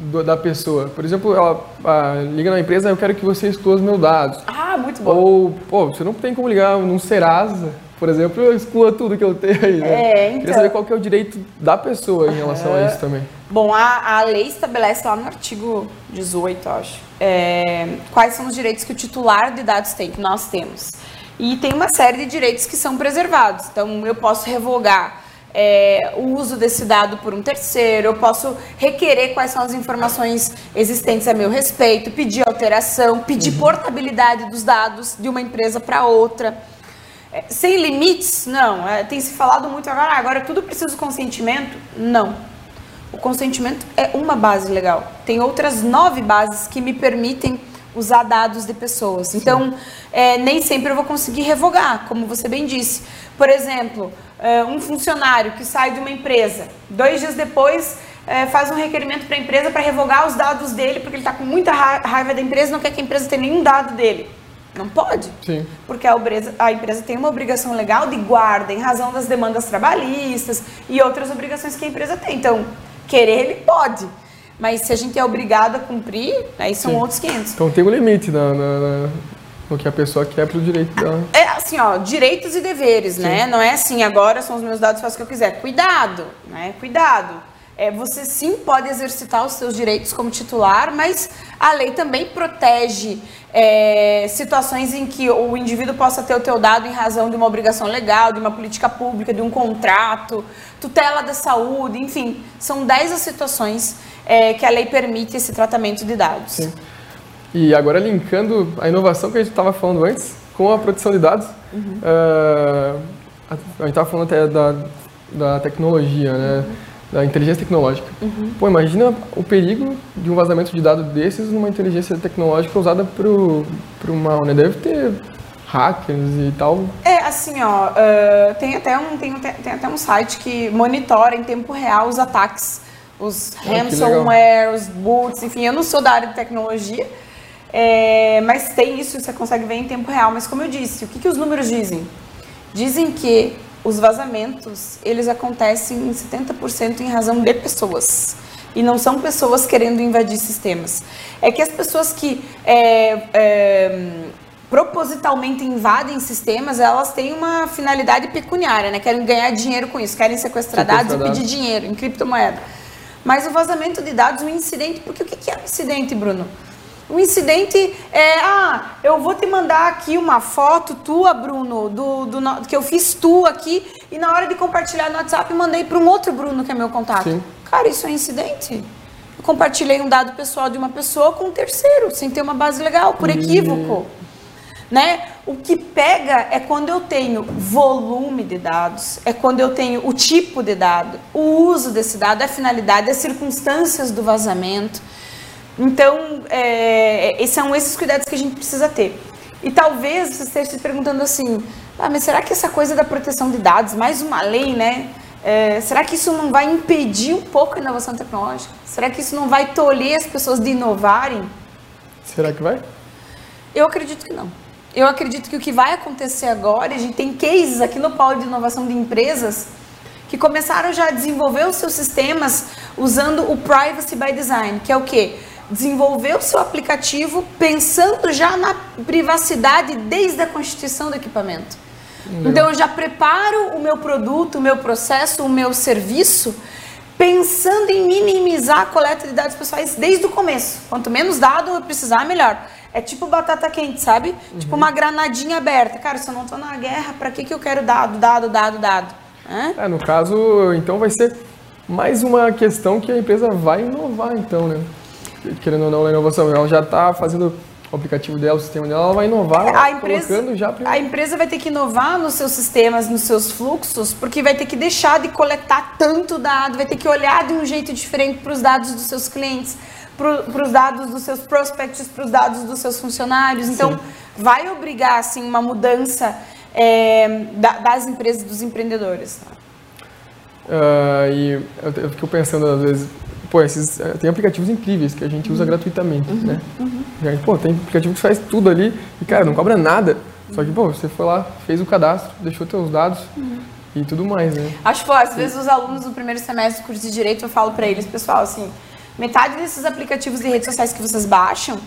do, da pessoa. Por exemplo, ela ah, liga na empresa, eu quero que você exclua os meus dados. Ah, muito bom. Ou, pô, você não tem como ligar num Serasa, por exemplo, eu exclua tudo que eu tenho aí, né? É, então... Queria saber qual que é o direito da pessoa em relação a isso também. Bom, a, a lei estabelece lá no artigo 18, acho, é, quais são os direitos que o titular de dados tem, que nós temos. E tem uma série de direitos que são preservados. Então, eu posso revogar é, o uso desse dado por um terceiro, eu posso requerer quais são as informações existentes a meu respeito, pedir alteração, pedir uhum. portabilidade dos dados de uma empresa para outra. É, sem limites? Não. É, tem se falado muito agora, ah, agora tudo precisa de consentimento? Não. O consentimento é uma base legal. Tem outras nove bases que me permitem usar dados de pessoas. Então, é, nem sempre eu vou conseguir revogar, como você bem disse. Por exemplo, é, um funcionário que sai de uma empresa, dois dias depois é, faz um requerimento para a empresa para revogar os dados dele, porque ele está com muita raiva da empresa e não quer que a empresa tenha nenhum dado dele. Não pode. Sim. Porque a empresa, a empresa tem uma obrigação legal de guarda em razão das demandas trabalhistas e outras obrigações que a empresa tem. Então, querer ele pode. Mas se a gente é obrigado a cumprir, aí são Sim. outros 500. Então tem um limite na, na, no que a pessoa quer pro direito dela. É assim, ó, direitos e deveres, né? Sim. né? Não é assim, agora são os meus dados, faço o que eu quiser. Cuidado, né? Cuidado é, você sim pode exercitar os seus direitos como titular, mas a lei também protege é, situações em que o indivíduo possa ter o teu dado em razão de uma obrigação legal, de uma política pública, de um contrato, tutela da saúde, enfim, são 10 as situações é, que a lei permite esse tratamento de dados. Sim. E agora linkando a inovação que a gente estava falando antes com a proteção de dados, uhum. uh, a gente estava falando até da, da tecnologia, né? Uhum da inteligência tecnológica. Uhum. Pô, imagina o perigo de um vazamento de dados desses numa inteligência tecnológica usada para o mal, né? Deve ter hackers e tal. É, assim, ó, uh, tem, até um, tem, tem até um site que monitora em tempo real os ataques, os ransomware, os boots, enfim, eu não sou da área de tecnologia, é, mas tem isso, você consegue ver em tempo real. Mas como eu disse, o que, que os números dizem? Dizem que os vazamentos, eles acontecem em 70% em razão de pessoas. E não são pessoas querendo invadir sistemas. É que as pessoas que é, é, propositalmente invadem sistemas, elas têm uma finalidade pecuniária, né? Querem ganhar dinheiro com isso, querem sequestrar dados e pedir dinheiro em criptomoeda. Mas o vazamento de dados, o incidente, porque o que é um incidente, Bruno? O incidente é, ah, eu vou te mandar aqui uma foto tua, Bruno, do, do que eu fiz tu aqui, e na hora de compartilhar no WhatsApp mandei para um outro Bruno que é meu contato. Sim. Cara, isso é incidente. Eu compartilhei um dado pessoal de uma pessoa com um terceiro, sem ter uma base legal, por equívoco. Né? O que pega é quando eu tenho volume de dados, é quando eu tenho o tipo de dado, o uso desse dado, a finalidade, as circunstâncias do vazamento. Então, é, são esses cuidados que a gente precisa ter. E talvez você esteja se perguntando assim, ah, mas será que essa coisa da proteção de dados, mais uma lei, né? É, será que isso não vai impedir um pouco a inovação tecnológica? Será que isso não vai tolher as pessoas de inovarem? Será que vai? Eu acredito que não. Eu acredito que o que vai acontecer agora, a gente tem cases aqui no polo de inovação de empresas que começaram já a desenvolver os seus sistemas usando o Privacy by Design, que é o quê? Desenvolver o seu aplicativo pensando já na privacidade desde a constituição do equipamento. Legal. Então eu já preparo o meu produto, o meu processo, o meu serviço pensando em minimizar a coleta de dados pessoais desde o começo. Quanto menos dado eu precisar, melhor. É tipo batata quente, sabe? Uhum. Tipo uma granadinha aberta. Cara, se eu não estou na guerra, para que, que eu quero dado, dado, dado, dado? É? no caso, então vai ser mais uma questão que a empresa vai inovar, então, né? Querendo ou não, a inovação, ela já está fazendo o aplicativo dela, o sistema dela, ela vai inovar, a empresa, já... A empresa vai ter que inovar nos seus sistemas, nos seus fluxos, porque vai ter que deixar de coletar tanto dado, vai ter que olhar de um jeito diferente para os dados dos seus clientes, para os dados dos seus prospects, para os dados dos seus funcionários. Então, Sim. vai obrigar, assim, uma mudança é, das empresas, dos empreendedores. Uh, e eu, eu fico pensando, às vezes, pô, esses, eh, tem aplicativos incríveis que a gente usa uhum. gratuitamente, uhum. né? Uhum. Pô, tem aplicativo que faz tudo ali e, cara, não cobra nada. Só que, pô, você foi lá, fez o cadastro, deixou seus dados uhum. e tudo mais, né? Acho que, às vezes, os alunos do primeiro semestre do curso de Direito, eu falo para eles, pessoal, assim, metade desses aplicativos de redes sociais que vocês baixam,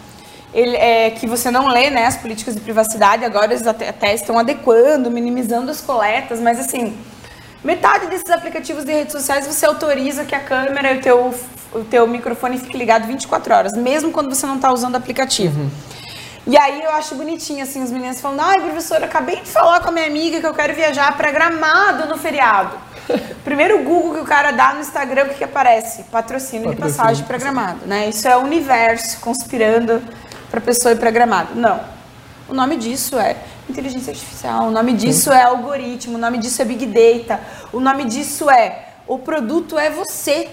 ele, é, que você não lê, né, as políticas de privacidade, agora eles até, até estão adequando, minimizando as coletas, mas, assim Metade desses aplicativos de redes sociais você autoriza que a câmera e o teu, o teu microfone fique ligado 24 horas, mesmo quando você não está usando o aplicativo. Uhum. E aí eu acho bonitinho, assim, os meninos falando, ai, professora, acabei de falar com a minha amiga que eu quero viajar para Gramado no feriado. Primeiro Google que o cara dá no Instagram, o que, que aparece? Patrocínio, Patrocínio. de passagem para Gramado, né? Isso é o universo conspirando para a pessoa ir para Gramado. Não. O nome disso é inteligência artificial, o nome disso é algoritmo, o nome disso é big data, o nome disso é o produto é você.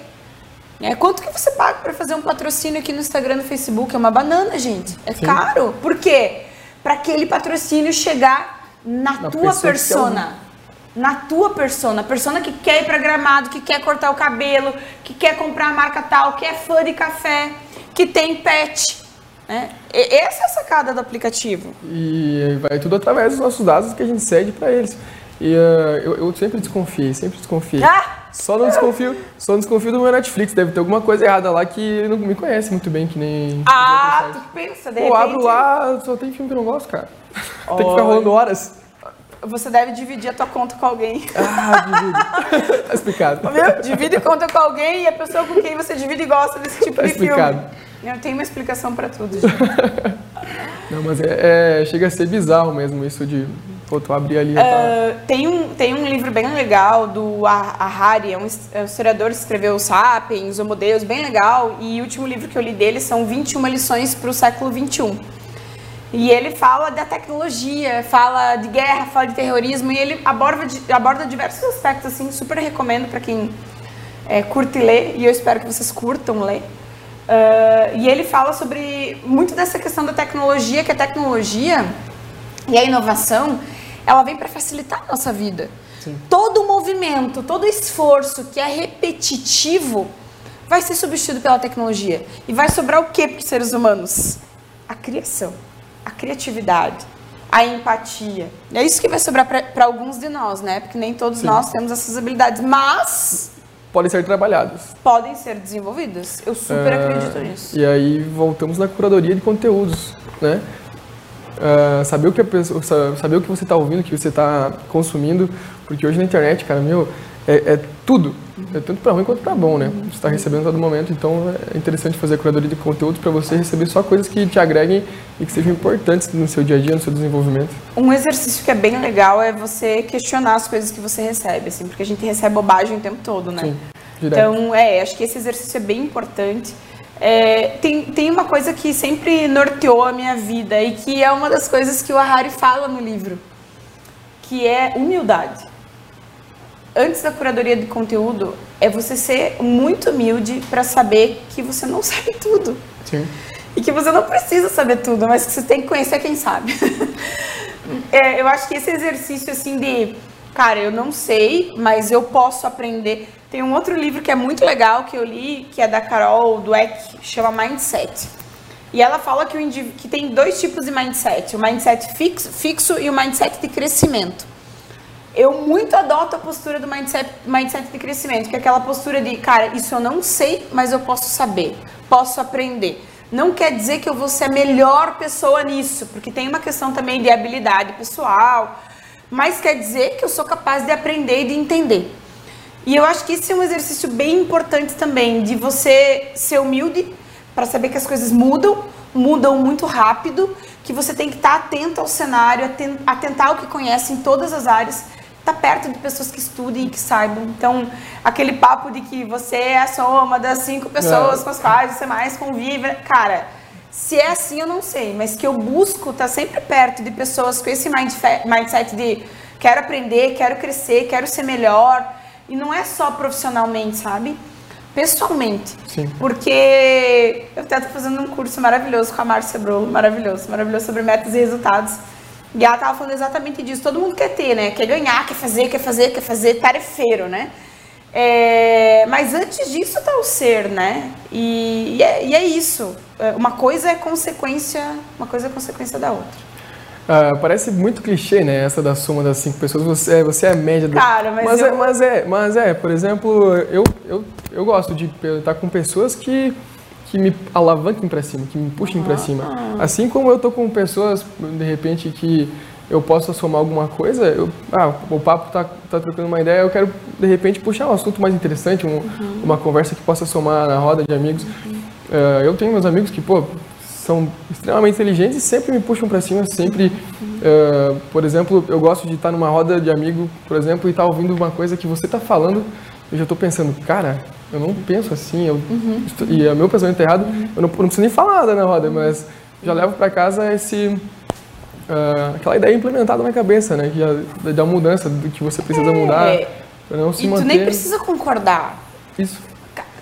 É, quanto que você paga para fazer um patrocínio aqui no Instagram, no Facebook? É uma banana, gente. É Sim. caro. Por quê? Para aquele patrocínio chegar na, na tua persona. Na tua persona. Persona que quer ir pra gramado, que quer cortar o cabelo, que quer comprar a marca tal, que é fã de café, que tem pet. Né? Essa é a sacada do aplicativo. E vai tudo através dos nossos dados que a gente cede para eles. E uh, eu, eu, sempre desconfiei, sempre desconfiei. Ah! Só não desconfio, só não desconfio do meu Netflix. Deve ter alguma coisa errada lá que ele não me conhece muito bem, que nem. Ah, tu pensa, de Pô, repente... abro lá, só tem filme que eu não gosto, cara. tem que ficar rolando horas. Você deve dividir a tua conta com alguém. Ah, divide. tá explicado. Viu? Divide conta com alguém e a pessoa com quem você divide gosta desse tipo tá de explicado. filme. Eu tenho uma explicação para tudo, gente. não, mas é, é, chega a ser bizarro mesmo isso de Pô, tu abrir ali. Uh, tem, um, tem um livro bem legal do Harari, é um, é um historiador que escreveu Sapiens, Homo Deus, bem legal. E o último livro que eu li dele são 21 lições para o século 21. E ele fala da tecnologia, fala de guerra, fala de terrorismo e ele aborda, aborda diversos aspectos assim, super recomendo para quem é, curte ler e eu espero que vocês curtam ler. Uh, e ele fala sobre muito dessa questão da tecnologia, que a tecnologia e a inovação ela vem para facilitar a nossa vida. Sim. Todo movimento, todo esforço que é repetitivo vai ser substituído pela tecnologia. E vai sobrar o que para os seres humanos? A criação, criatividade, a empatia. É isso que vai sobrar para alguns de nós, né? Porque nem todos Sim. nós temos essas habilidades, mas podem ser trabalhadas. Podem ser desenvolvidas. Eu super é, acredito nisso. E aí voltamos na curadoria de conteúdos, né? Uh, saber o que a pessoa, saber o que você está ouvindo, o que você está consumindo, porque hoje na internet, cara, meu, é, é tudo, é tanto para ruim quanto para bom, né? Você está recebendo a todo momento, então é interessante fazer a curadoria de conteúdos para você receber só coisas que te agreguem e que sejam importantes no seu dia a dia, no seu desenvolvimento. Um exercício que é bem legal é você questionar as coisas que você recebe, assim, porque a gente recebe bobagem o tempo todo, né? Sim, direto. Então, é, acho que esse exercício é bem importante. É, tem, tem uma coisa que sempre norteou a minha vida e que é uma das coisas que o Harari fala no livro, que é humildade. Antes da curadoria de conteúdo, é você ser muito humilde para saber que você não sabe tudo. Sim. E que você não precisa saber tudo, mas que você tem que conhecer quem sabe. é, eu acho que esse exercício assim de, cara, eu não sei, mas eu posso aprender tem um outro livro que é muito legal que eu li, que é da Carol Dweck, chama Mindset. E ela fala que, o que tem dois tipos de mindset: o mindset fixo, fixo e o mindset de crescimento. Eu muito adoto a postura do mindset, mindset de crescimento, que é aquela postura de, cara, isso eu não sei, mas eu posso saber, posso aprender. Não quer dizer que eu vou ser a melhor pessoa nisso, porque tem uma questão também de habilidade pessoal, mas quer dizer que eu sou capaz de aprender e de entender. E eu acho que isso é um exercício bem importante também, de você ser humilde para saber que as coisas mudam, mudam muito rápido, que você tem que estar tá atento ao cenário, atentar ao que conhece em todas as áreas, tá perto de pessoas que estudem e que saibam. Então, aquele papo de que você é a soma das cinco pessoas é. com as quais você mais convive, cara, se é assim eu não sei, mas que eu busco tá sempre perto de pessoas com esse mindset de quero aprender, quero crescer, quero ser melhor, e não é só profissionalmente, sabe? Pessoalmente. Sim. Porque eu até estou fazendo um curso maravilhoso com a Márcia Brolo, maravilhoso, maravilhoso sobre metas e resultados. E ela tava falando exatamente disso. Todo mundo quer ter, né? Quer ganhar, quer fazer, quer fazer, quer fazer, tarefeiro, né? É, mas antes disso tá o ser, né? E, e, é, e é isso. É, uma coisa é consequência, uma coisa é consequência da outra. Ah, parece muito clichê, né? Essa da soma das cinco pessoas. Você é, você é a média. Do... Cara, mas, mas, eu... é, mas é, mas é, por exemplo, eu, eu, eu gosto de estar com pessoas que que me alavanquem para cima, que me puxem ah. para cima. Assim como eu tô com pessoas, de repente, que eu possa somar alguma coisa, eu, ah, o papo tá, tá trocando uma ideia, eu quero, de repente, puxar um assunto mais interessante, um, uhum. uma conversa que possa somar na roda de amigos. Uhum. Uh, eu tenho meus amigos que, pô, são extremamente inteligentes e sempre me puxam para cima, sempre, uh, por exemplo, eu gosto de estar numa roda de amigo, por exemplo, e estar tá ouvindo uma coisa que você está falando, eu já estou pensando, cara, eu não penso assim, eu, uhum. e o meu pensamento é errado, uhum. eu, não, eu não preciso nem falar nada na roda, mas já levo para casa esse uh, aquela ideia implementada na cabeça, né? Que da mudança, do que você precisa é, mudar. Pra não se e manter... tu nem precisa concordar. Isso.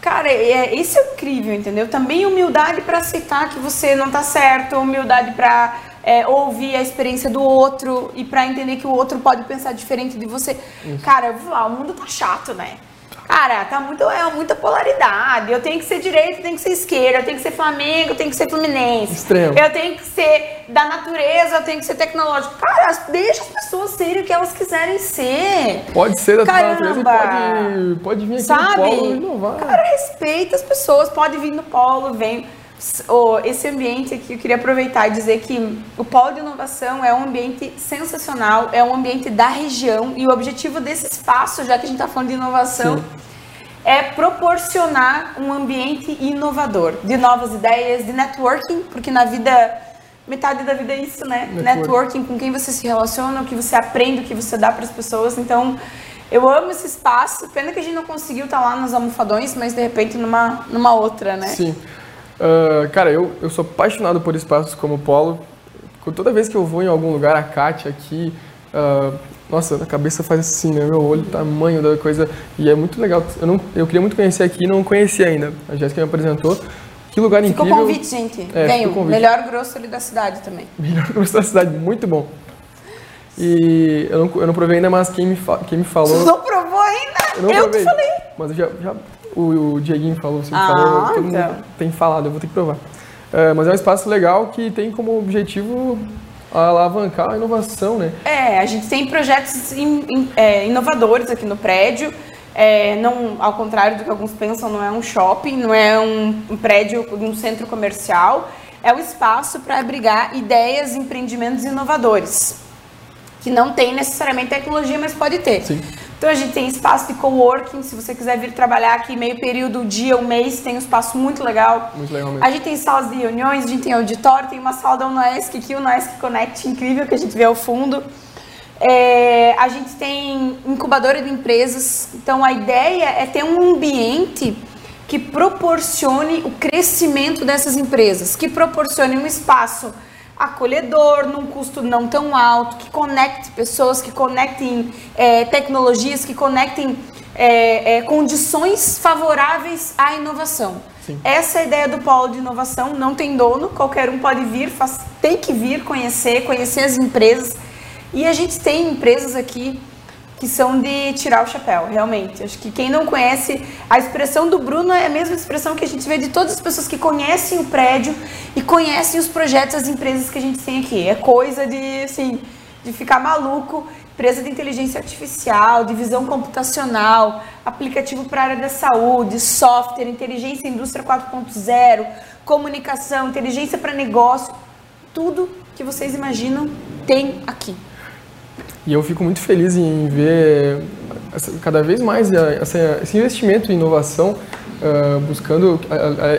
Cara, é, isso é incrível, entendeu? Também humildade para aceitar que você não tá certo, humildade para é, ouvir a experiência do outro e para entender que o outro pode pensar diferente de você. Isso. Cara, falar, o mundo tá chato, né? Cara, tá muito, é muita polaridade. Eu tenho que ser direita, eu tenho que ser esquerda, eu tenho que ser Flamengo, eu tenho que ser Fluminense. Extremo. Eu tenho que ser da natureza, eu tenho que ser tecnológico. Cara, deixa as pessoas serem o que elas quiserem ser. Pode ser da Caramba. natureza pode, pode vir aqui Sabe? no polo inovar. Cara, respeita as pessoas, pode vir no polo, vem esse ambiente aqui, eu queria aproveitar e dizer que o Polo de Inovação é um ambiente sensacional, é um ambiente da região e o objetivo desse espaço, já que a gente está falando de inovação, Sim. é proporcionar um ambiente inovador, de novas ideias, de networking, porque na vida, metade da vida é isso, né? Networking, networking com quem você se relaciona, o que você aprende, o que você dá para as pessoas. Então, eu amo esse espaço, pena que a gente não conseguiu estar tá lá nos almofadões, mas de repente numa, numa outra, né? Sim. Uh, cara, eu, eu sou apaixonado por espaços como o Polo. Toda vez que eu vou em algum lugar, a Kátia aqui, uh, nossa, a cabeça faz assim, né? Meu olho, o tamanho da coisa. E é muito legal. Eu, não, eu queria muito conhecer aqui e não conhecia ainda. A Jéssica me apresentou. Que lugar Ficou incrível. Ficou convite, gente. É, Venham. Convite. Melhor grosso ali da cidade também. Melhor grosso da cidade, muito bom. E eu não, eu não provei ainda, mas quem me, fa, quem me falou. Não provou ainda? Eu, não eu te falei. Mas eu já, já o, o Dieguinho falou, assim, ah, falou, todo então. mundo tem falado, eu vou ter que provar. É, mas é um espaço legal que tem como objetivo alavancar a inovação, né? É, a gente tem projetos in, in, é, inovadores aqui no prédio. É, não, ao contrário do que alguns pensam, não é um shopping, não é um, um prédio um centro comercial. É o espaço para abrigar ideias, empreendimentos inovadores, que não tem necessariamente tecnologia, mas pode ter. Sim. Então a gente tem espaço de coworking, se você quiser vir trabalhar aqui meio período, dia, um mês, tem um espaço muito legal. Muito legal mesmo. A gente tem salas de reuniões, a gente tem auditório, tem uma sala da UNESC aqui, o UNESC Connect incrível que a gente vê ao fundo. É, a gente tem incubadora de empresas, então a ideia é ter um ambiente que proporcione o crescimento dessas empresas, que proporcione um espaço acolhedor, num custo não tão alto, que conecte pessoas, que conectem é, tecnologias, que conectem é, é, condições favoráveis à inovação. Sim. Essa é a ideia do polo de inovação, não tem dono, qualquer um pode vir, faz, tem que vir conhecer, conhecer as empresas. E a gente tem empresas aqui que são de tirar o chapéu, realmente. Acho que quem não conhece, a expressão do Bruno é a mesma expressão que a gente vê de todas as pessoas que conhecem o prédio e conhecem os projetos, as empresas que a gente tem aqui. É coisa de, assim, de ficar maluco. Empresa de inteligência artificial, de visão computacional, aplicativo para a área da saúde, software, inteligência indústria 4.0, comunicação, inteligência para negócio, tudo que vocês imaginam tem aqui. E eu fico muito feliz em ver cada vez mais esse investimento em inovação, uh, buscando.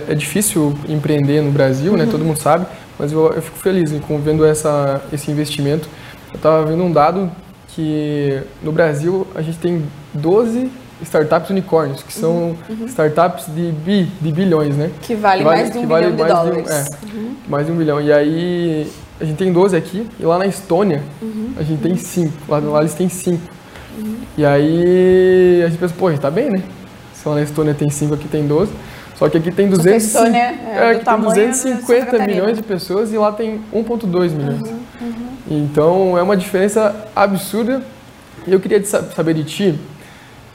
É difícil empreender no Brasil, né? uhum. Todo mundo sabe, mas eu, eu fico feliz em vendo essa, esse investimento. Eu estava vendo um dado que no Brasil a gente tem 12 startups unicórnios, que são uhum. uhum. startups de bi, de bilhões, né? Que vale, que vale mais de um bilhão vale de dólares. De um, é, uhum. mais de um bilhão. E aí a gente tem 12 aqui, e lá na Estônia uhum. a gente tem 5. Lá, lá eles têm 5. Uhum. E aí a gente pensa, pô, a gente tá bem, né? Se lá na Estônia tem 5, aqui tem 12. Só que aqui tem 200, Estônia, é, é, aqui tem 250 milhões de pessoas e lá tem 1,2 milhões. Uhum, uhum. Então é uma diferença absurda. E eu queria saber de ti,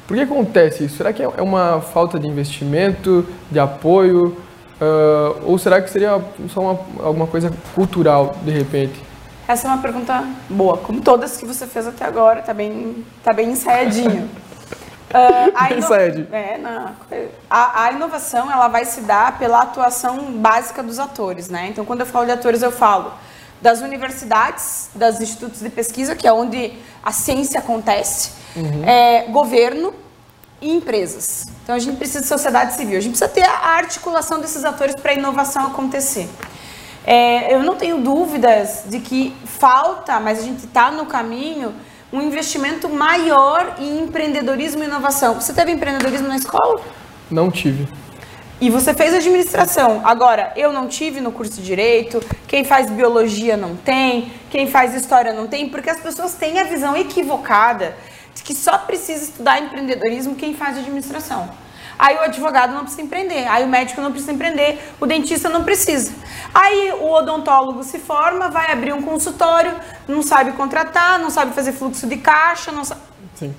por que acontece isso? Será que é uma falta de investimento, de apoio? Uh, ou será que seria só uma, alguma coisa cultural, de repente? Essa é uma pergunta boa, como todas que você fez até agora, tá bem, tá bem ensaiadinho. Uh, a, ino... é, a, a, inovação ela vai se dar pela atuação básica dos atores, né? Então, quando eu falo de atores, eu falo das universidades, dos institutos de pesquisa, que é onde a ciência acontece, uhum. é, governo e empresas. Então a gente precisa de sociedade civil, a gente precisa ter a articulação desses atores para a inovação acontecer. É, eu não tenho dúvidas de que falta, mas a gente está no caminho, um investimento maior em empreendedorismo e inovação. Você teve empreendedorismo na escola? Não tive. E você fez administração. Agora, eu não tive no curso de direito, quem faz biologia não tem, quem faz história não tem, porque as pessoas têm a visão equivocada de que só precisa estudar empreendedorismo quem faz administração. Aí o advogado não precisa empreender, aí o médico não precisa empreender, o dentista não precisa. Aí o odontólogo se forma, vai abrir um consultório, não sabe contratar, não sabe fazer fluxo de caixa, não sabe. Sim.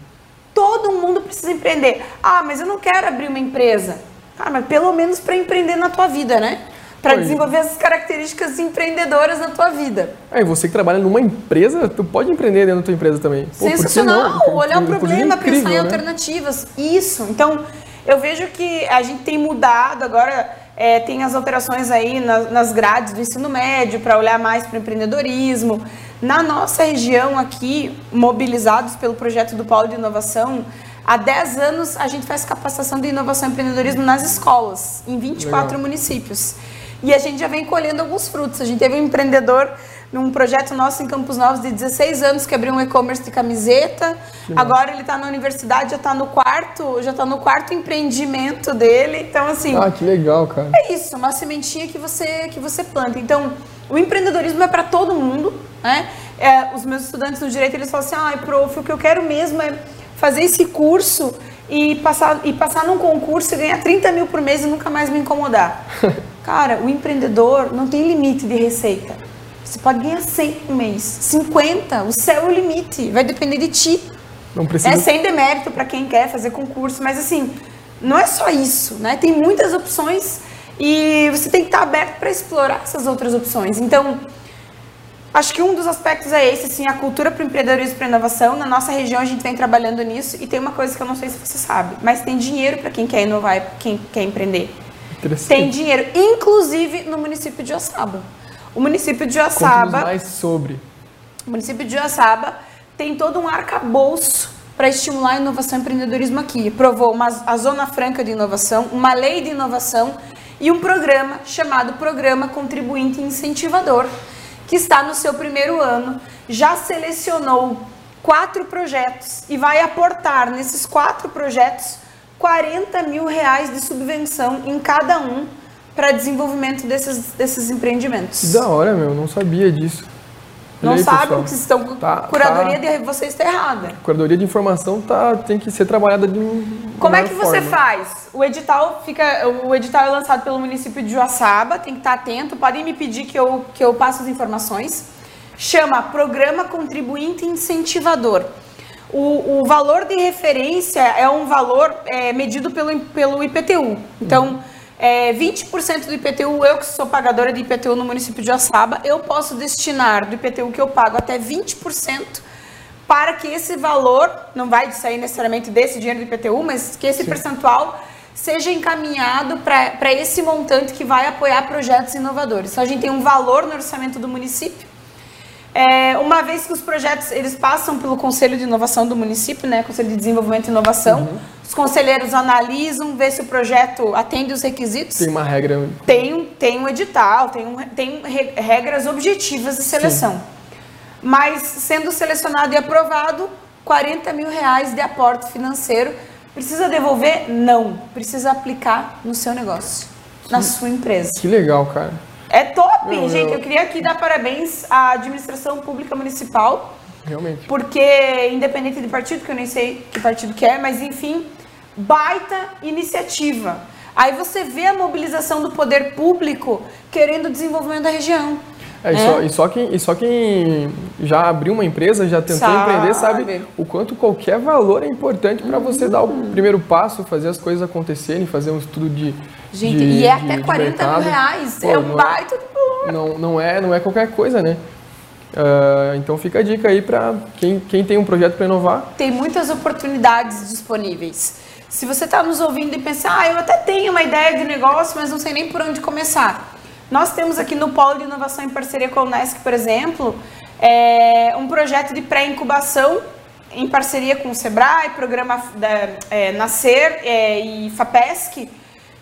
Todo mundo precisa empreender. Ah, mas eu não quero abrir uma empresa. Ah, mas pelo menos para empreender na tua vida, né? Para desenvolver essas características empreendedoras na tua vida. É, você que trabalha numa empresa, tu pode empreender dentro da tua empresa também. Pô, Sensacional! Olhar o problema, incrível, pensar em né? alternativas. Isso. Então, eu vejo que a gente tem mudado agora. É, tem as alterações aí nas, nas grades do ensino médio para olhar mais para o empreendedorismo. Na nossa região aqui, mobilizados pelo projeto do Polo de Inovação, Há 10 anos a gente faz capacitação de inovação e empreendedorismo nas escolas, em 24 Legal. municípios. E a gente já vem colhendo alguns frutos. A gente teve um empreendedor num projeto nosso em Campos Novos de 16 anos que abriu um e-commerce de camiseta. Agora ele está na universidade, já está no quarto, já está no quarto empreendimento dele. Então assim. Ah, que legal, cara. É isso, uma sementinha que você que você planta. Então o empreendedorismo é para todo mundo, né? É, os meus estudantes no direito eles falam assim, ai, ah, prof, o que eu quero mesmo é fazer esse curso e passar, e passar num concurso e ganhar 30 mil por mês e nunca mais me incomodar. Cara, o empreendedor não tem limite de receita. Você pode ganhar 100 por mês, 50, o céu é o limite, vai depender de ti. Não precisa... É sem demérito para quem quer fazer concurso, mas assim, não é só isso, né? Tem muitas opções e você tem que estar aberto para explorar essas outras opções. Então, Acho que um dos aspectos é esse, sim, a cultura para o empreendedorismo e para inovação. Na nossa região a gente vem trabalhando nisso e tem uma coisa que eu não sei se você sabe, mas tem dinheiro para quem quer inovar e quem quer empreender. Tem dinheiro, inclusive no município de Oçaba. O município de Oçaba. mais sobre. O município de Oçaba tem todo um arcabouço para estimular a inovação e empreendedorismo aqui. Provou uma, a Zona Franca de Inovação, uma lei de inovação e um programa chamado Programa Contribuinte Incentivador que está no seu primeiro ano, já selecionou quatro projetos e vai aportar nesses quatro projetos 40 mil reais de subvenção em cada um para desenvolvimento desses, desses empreendimentos. Que da hora, meu, não sabia disso. Não aí, sabe o que estão. Tá, curadoria tá, de vocês está errada. Curadoria de informação tá, tem que ser trabalhada de um. Como é que você forma. faz? O edital fica. O edital é lançado pelo município de Joaçaba, tem que estar atento. Podem me pedir que eu, que eu passe as informações. Chama Programa Contribuinte Incentivador. O, o valor de referência é um valor é, medido pelo, pelo IPTU. Então. Uhum é, 20% do IPTU, eu que sou pagadora de IPTU no município de Açaba, eu posso destinar do IPTU que eu pago até 20% para que esse valor, não vai sair necessariamente desse dinheiro do IPTU, mas que esse Sim. percentual seja encaminhado para esse montante que vai apoiar projetos inovadores. Então a gente tem um valor no orçamento do município é, uma vez que os projetos eles passam pelo Conselho de Inovação do município, né, Conselho de Desenvolvimento e Inovação, uhum. os conselheiros analisam, vê se o projeto atende os requisitos. Tem uma regra. Tem, tem um edital, tem, um, tem regras objetivas de seleção. Sim. Mas sendo selecionado e aprovado, 40 mil reais de aporte financeiro. Precisa devolver? Não. Precisa aplicar no seu negócio, que, na sua empresa. Que legal, cara. É top, gente. Eu... eu queria aqui dar parabéns à administração pública municipal. Realmente. Porque, independente de partido, que eu nem sei que partido que é, mas enfim, baita iniciativa. Aí você vê a mobilização do poder público querendo o desenvolvimento da região. É, e, só, é. e, só quem, e só quem já abriu uma empresa, já tentou sabe. empreender, sabe o quanto qualquer valor é importante para você dar o uhum. primeiro passo, fazer as coisas acontecerem, fazer um estudo de. Gente, de, e é de, até 40 mil reais. Pô, é um é baita de valor. Não, não, é, não é qualquer coisa, né? Uh, então fica a dica aí para quem, quem tem um projeto para inovar. Tem muitas oportunidades disponíveis. Se você está nos ouvindo e pensar, ah, eu até tenho uma ideia de negócio, mas não sei nem por onde começar nós temos aqui no Polo de Inovação em parceria com a Unesc, por exemplo, é, um projeto de pré-incubação em parceria com o Sebrae, programa da, é, Nascer é, e FAPESC,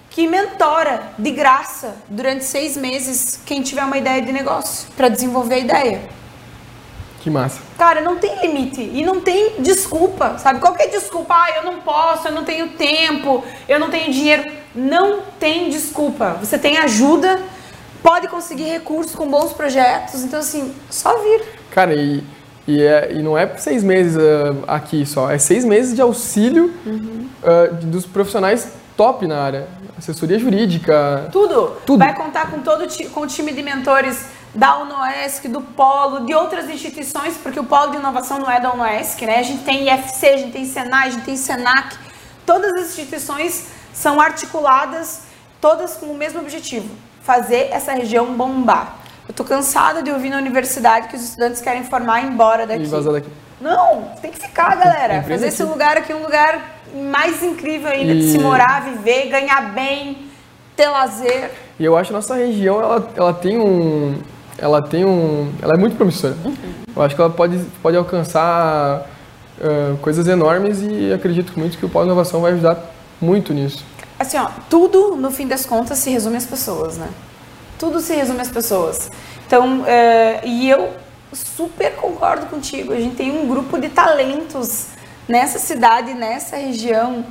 que mentora de graça durante seis meses quem tiver uma ideia de negócio para desenvolver a ideia. Que massa. Cara, não tem limite e não tem desculpa, sabe? Qualquer desculpa, ah, eu não posso, eu não tenho tempo, eu não tenho dinheiro não tem desculpa. Você tem ajuda, pode conseguir recursos com bons projetos. Então, assim, só vir. Cara, e, e, é, e não é seis meses uh, aqui só, é seis meses de auxílio uhum. uh, dos profissionais top na área. Assessoria jurídica. Tudo. Tudo. Vai contar com todo com o time de mentores da UNOESC, do Polo, de outras instituições, porque o Polo de Inovação não é da UNOESC, né? A gente tem IFC, a gente tem Senai, a gente tem Senac. Todas as instituições são articuladas, todas com o mesmo objetivo, fazer essa região bombar. Eu tô cansada de ouvir na universidade que os estudantes querem formar e ir embora daqui. E vazar daqui. Não, tem que ficar, galera. Fazer esse lugar aqui um lugar mais incrível ainda e... de se morar, viver, ganhar bem, ter lazer. E eu acho que nossa região ela, ela tem um, ela tem um, ela é muito promissora. Uhum. Eu acho que ela pode, pode alcançar uh, coisas enormes e acredito muito que o Polo Inovação vai ajudar muito nisso. Assim, ó, tudo no fim das contas se resume às pessoas, né? Tudo se resume às pessoas. Então, uh, e eu super concordo contigo. A gente tem um grupo de talentos nessa cidade, nessa região,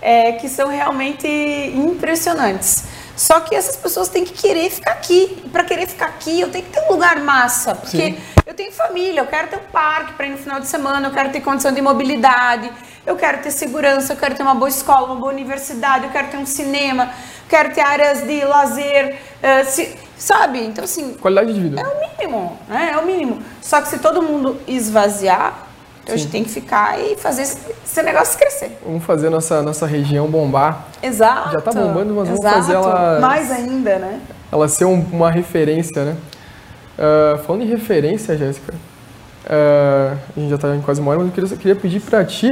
é, que são realmente impressionantes. Só que essas pessoas têm que querer ficar aqui. Para querer ficar aqui, eu tenho que ter um lugar massa. Porque Sim. eu tenho família, eu quero ter um parque para ir no final de semana, eu quero ter condição de mobilidade, eu quero ter segurança, eu quero ter uma boa escola, uma boa universidade, eu quero ter um cinema, eu quero ter áreas de lazer, uh, se, sabe? Então, assim. Qualidade de vida. É o mínimo, né? É o mínimo. Só que se todo mundo esvaziar, então a gente tem que ficar e fazer esse negócio crescer. Vamos fazer nossa, nossa região bombar. Exato. Já está bombando, mas Exato. vamos fazer ela. Mais ainda, né? Ela ser um, uma referência, né? Uh, falando em referência, Jéssica, uh, a gente já está em quase uma hora, mas eu queria, queria pedir para ti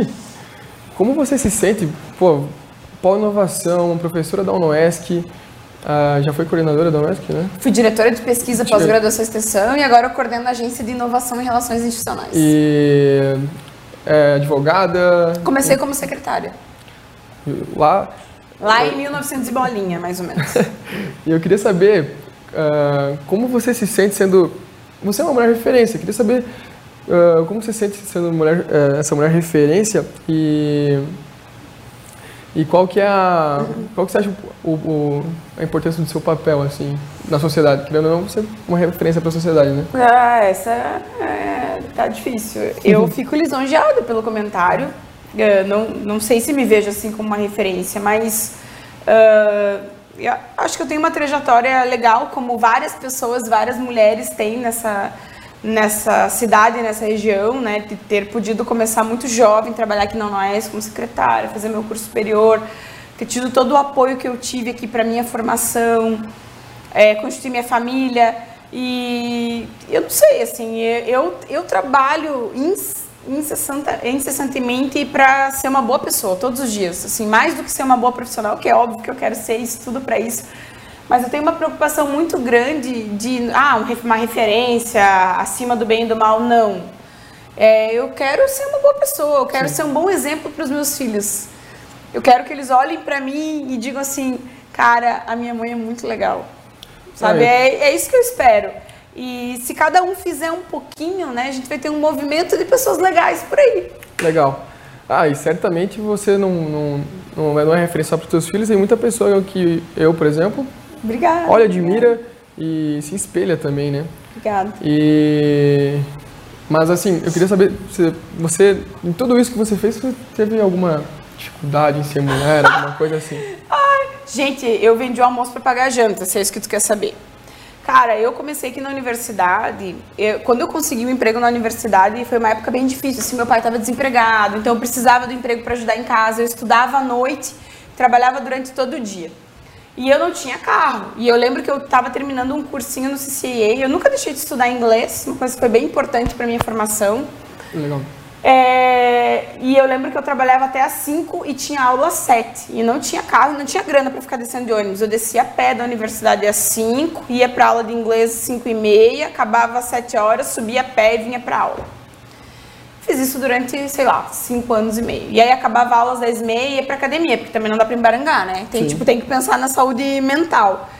como você se sente, pô, pós-inovação, professora da UNOESC, ah, já foi coordenadora da UNESC, né? Fui diretora de pesquisa, pós-graduação e extensão e agora eu coordeno a agência de inovação e relações institucionais. E é, advogada? Comecei como secretária. Lá? Lá em 1900 e bolinha, mais ou menos. e eu queria saber uh, como você se sente sendo... Você é uma mulher referência, eu queria saber uh, como você se sente sendo mulher, uh, essa mulher referência e e qual que é a. Qual que você acha o, o, a importância do seu papel, assim, na sociedade? Querendo ou não, você é uma referência para a sociedade, né? Ah, essa é, tá difícil. Eu fico lisonjeada pelo comentário. Uh, não, não sei se me vejo assim como uma referência, mas uh, acho que eu tenho uma trajetória legal, como várias pessoas, várias mulheres têm nessa nessa cidade, nessa região, né, de ter podido começar muito jovem, trabalhar aqui na UNOES como secretária, fazer meu curso superior, ter tido todo o apoio que eu tive aqui para minha formação, é, constituir minha família. E eu não sei, assim, eu, eu trabalho incessantemente para ser uma boa pessoa todos os dias, assim, mais do que ser uma boa profissional, que é óbvio que eu quero ser isso tudo para isso, mas eu tenho uma preocupação muito grande de, ah, uma referência acima do bem e do mal, não. É, eu quero ser uma boa pessoa, eu quero Sim. ser um bom exemplo para os meus filhos. Eu quero que eles olhem para mim e digam assim, cara, a minha mãe é muito legal. Sabe? É, é isso que eu espero. E se cada um fizer um pouquinho, né, a gente vai ter um movimento de pessoas legais por aí. Legal. Ah, e certamente você não, não, não é referência só para os seus filhos, tem muita pessoa que eu, por exemplo, Obrigada. Olha, admira e se espelha também, né? Obrigada. E... Mas assim, eu queria saber, se você, em tudo isso que você fez, você teve alguma dificuldade em ser mulher, alguma coisa assim? Ai, gente, eu vendi o almoço para pagar a janta, se é isso que tu quer saber. Cara, eu comecei aqui na universidade. Eu, quando eu consegui um emprego na universidade, foi uma época bem difícil. Assim, meu pai estava desempregado, então eu precisava do emprego para ajudar em casa. Eu estudava à noite, trabalhava durante todo o dia. E eu não tinha carro. E eu lembro que eu estava terminando um cursinho no CCA. Eu nunca deixei de estudar inglês, uma coisa que foi bem importante para minha formação. Legal. É, e eu lembro que eu trabalhava até às 5 e tinha aula às 7. E não tinha carro, não tinha grana para ficar descendo de ônibus. Eu descia a pé da universidade às 5, ia para aula de inglês às 5 e meia, acabava às 7 horas, subia a pé e vinha para aula. Fiz isso durante, sei lá, cinco anos e meio. E aí acabava a aula às 10 e meia e ia pra academia, porque também não dá pra embarangar, né? Tem, tipo, tem que pensar na saúde mental.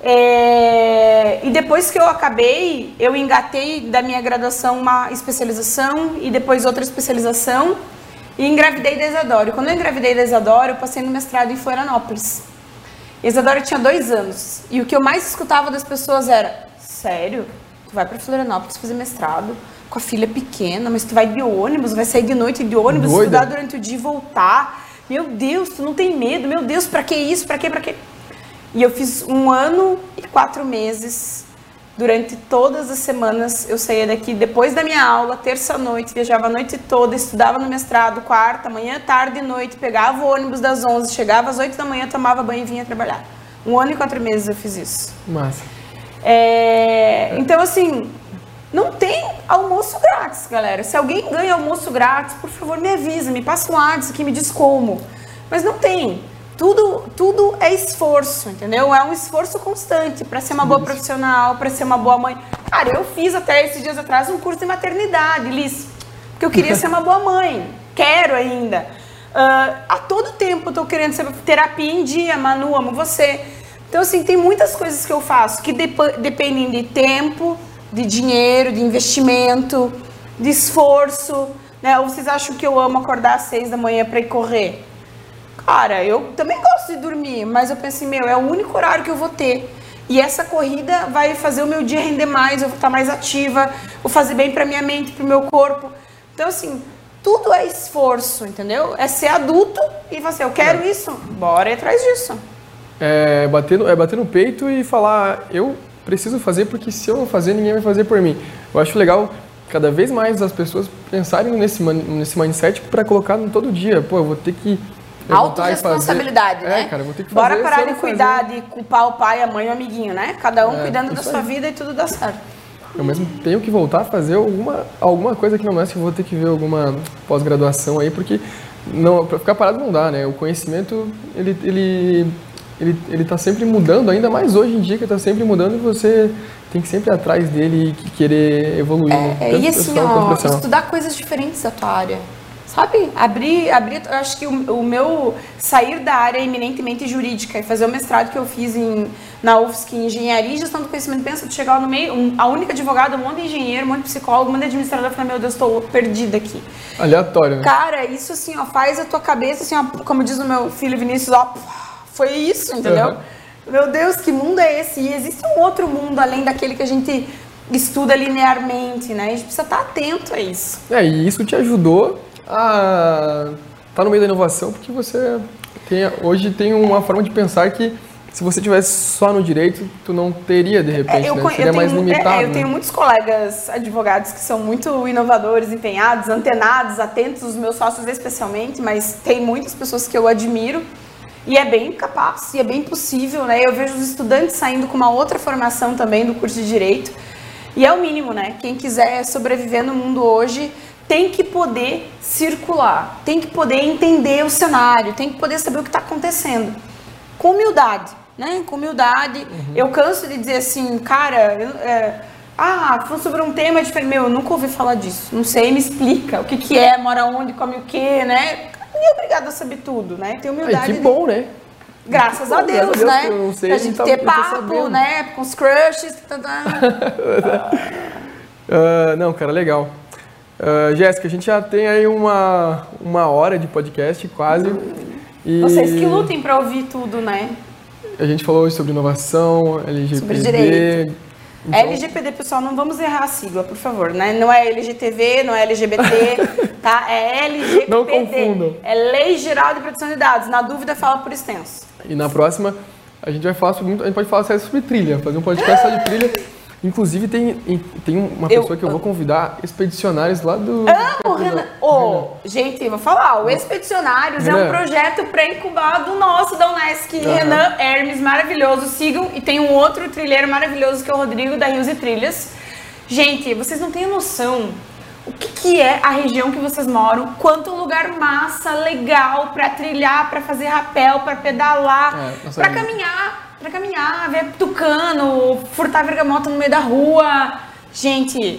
É... E depois que eu acabei, eu engatei da minha graduação uma especialização e depois outra especialização e engravidei da Isadora. E quando eu engravidei da Isadora, eu passei no mestrado em Florianópolis. Isadora tinha dois anos. E o que eu mais escutava das pessoas era: Sério? Tu vai para Florianópolis fazer mestrado com a filha pequena, mas tu vai de ônibus, vai sair de noite de ônibus, Doida. estudar durante o dia e voltar. Meu Deus, tu não tem medo? Meu Deus, para que isso? Para que? Para que? E eu fiz um ano e quatro meses. Durante todas as semanas eu saía daqui depois da minha aula, terça-noite, viajava a noite toda, estudava no mestrado, quarta, manhã, tarde e noite, pegava o ônibus das 11, chegava às 8 da manhã, tomava banho e vinha trabalhar. Um ano e quatro meses eu fiz isso. Massa. É, então, assim, não tem almoço grátis, galera. Se alguém ganha almoço grátis, por favor, me avisa, me passa um WhatsApp que me diz como. Mas não tem. Tudo, tudo é esforço, entendeu? É um esforço constante para ser uma boa profissional, para ser uma boa mãe. Cara, eu fiz até esses dias atrás um curso de maternidade, Liz, porque eu queria ser uma boa mãe. Quero ainda. Uh, a todo tempo eu tô querendo ser terapia em dia, Manu, amo você. Então, assim, tem muitas coisas que eu faço que dep dependem de tempo, de dinheiro, de investimento, de esforço. Né? Ou vocês acham que eu amo acordar às seis da manhã para ir correr? Cara, eu também gosto de dormir, mas eu pensei, meu, é o único horário que eu vou ter. E essa corrida vai fazer o meu dia render mais, eu vou estar mais ativa, vou fazer bem para minha mente, para o meu corpo. Então, assim, tudo é esforço, entendeu? É ser adulto e você, eu quero é. isso, bora ir atrás disso é bater, no, é bater no peito e falar, eu preciso fazer porque se eu não fazer, ninguém vai fazer por mim. Eu acho legal cada vez mais as pessoas pensarem nesse, nesse mindset para colocar no todo dia. Pô, eu vou ter que Autoresponsabilidade, né? É, cara, vou ter que fazer. Bora parar de cuidar, fazer. de culpar o pai, a mãe e o amiguinho, né? Cada um é, cuidando da sua aí. vida e tudo dá certo. Eu mesmo tenho que voltar a fazer alguma, alguma coisa que não é, se eu vou ter que ver alguma pós-graduação aí, porque não, para ficar parado não dá, né? O conhecimento, ele, ele ele ele está sempre mudando, ainda mais hoje em dia que está sempre mudando e você tem que sempre ir atrás dele e querer evoluir. É, né? e assim, ó, estudar coisas diferentes da tua área. Sabe? Abrir, abrir, eu acho que o, o, meu sair da área eminentemente jurídica e fazer o mestrado que eu fiz em, na UFSC em engenharia e gestão do conhecimento, pensa, tu chegar lá no meio, um, a única advogada, um monte de engenheiro, um monte de psicólogo, um monte de administrador, falei, meu Deus, estou perdida aqui. Aleatório, né? Cara, isso assim, ó, faz a tua cabeça, assim, ó, como diz o meu filho Vinícius, ó, foi isso, entendeu? Uhum. Meu Deus, que mundo é esse? E existe um outro mundo além daquele que a gente estuda linearmente, né? A gente precisa estar atento a isso. É, e isso te ajudou a estar tá no meio da inovação, porque você tem, hoje tem uma forma de pensar que se você tivesse só no direito, tu não teria de repente, é, eu, né? seria eu mais limitado. É, eu né? tenho muitos colegas advogados que são muito inovadores, empenhados, antenados, atentos, os meus sócios especialmente, mas tem muitas pessoas que eu admiro e é bem capaz, e é bem possível, né? Eu vejo os estudantes saindo com uma outra formação também do curso de Direito. E é o mínimo, né? Quem quiser sobreviver no mundo hoje tem que poder circular, tem que poder entender o cenário, tem que poder saber o que está acontecendo. Com humildade, né? Com humildade. Uhum. Eu canso de dizer assim, cara, eu, é, ah, falou sobre um tema diferente. Meu, eu nunca ouvi falar disso. Não sei, me explica o que, que é, mora onde, come o que, né? Ninguém é obrigado a saber tudo, né? Tem humildade. Ai, que bom, né? Graças a, Deus, Deus, né? Eu não sei, pra gente ter papo, né? Com os crushes. Tá, tá. uh, não, cara, legal. Uh, Jéssica, a gente já tem aí uma, uma hora de podcast, quase. E Vocês que lutem para ouvir tudo, né? A gente falou hoje sobre inovação, LGBT, sobre direito então... LGPD, pessoal, não vamos errar a sigla, por favor, né? Não é LGTV, não é LGBT, tá? É LGPD. Não confundam. É Lei Geral de Proteção de Dados. Na dúvida, fala por extenso. E na próxima, a gente vai falar sobre, a gente pode falar sobre trilha, fazer um podcast só de trilha. Inclusive, tem, tem uma pessoa eu, que eu vou convidar, expedicionários lá do. Amo, Renan. Oh, gente, vou falar. O Expedicionários Renan. é um projeto pré-incubado nosso da Unesc. Uhum. Renan Hermes, maravilhoso. Sigam. E tem um outro trilheiro maravilhoso que é o Rodrigo da Rios e Trilhas. Gente, vocês não têm noção o que, que, é a região que vocês moram, quanto lugar massa, legal para trilhar, para fazer rapel, para pedalar, é, para caminhar para caminhar, ver tucano, furtar bergamota no meio da rua. Gente,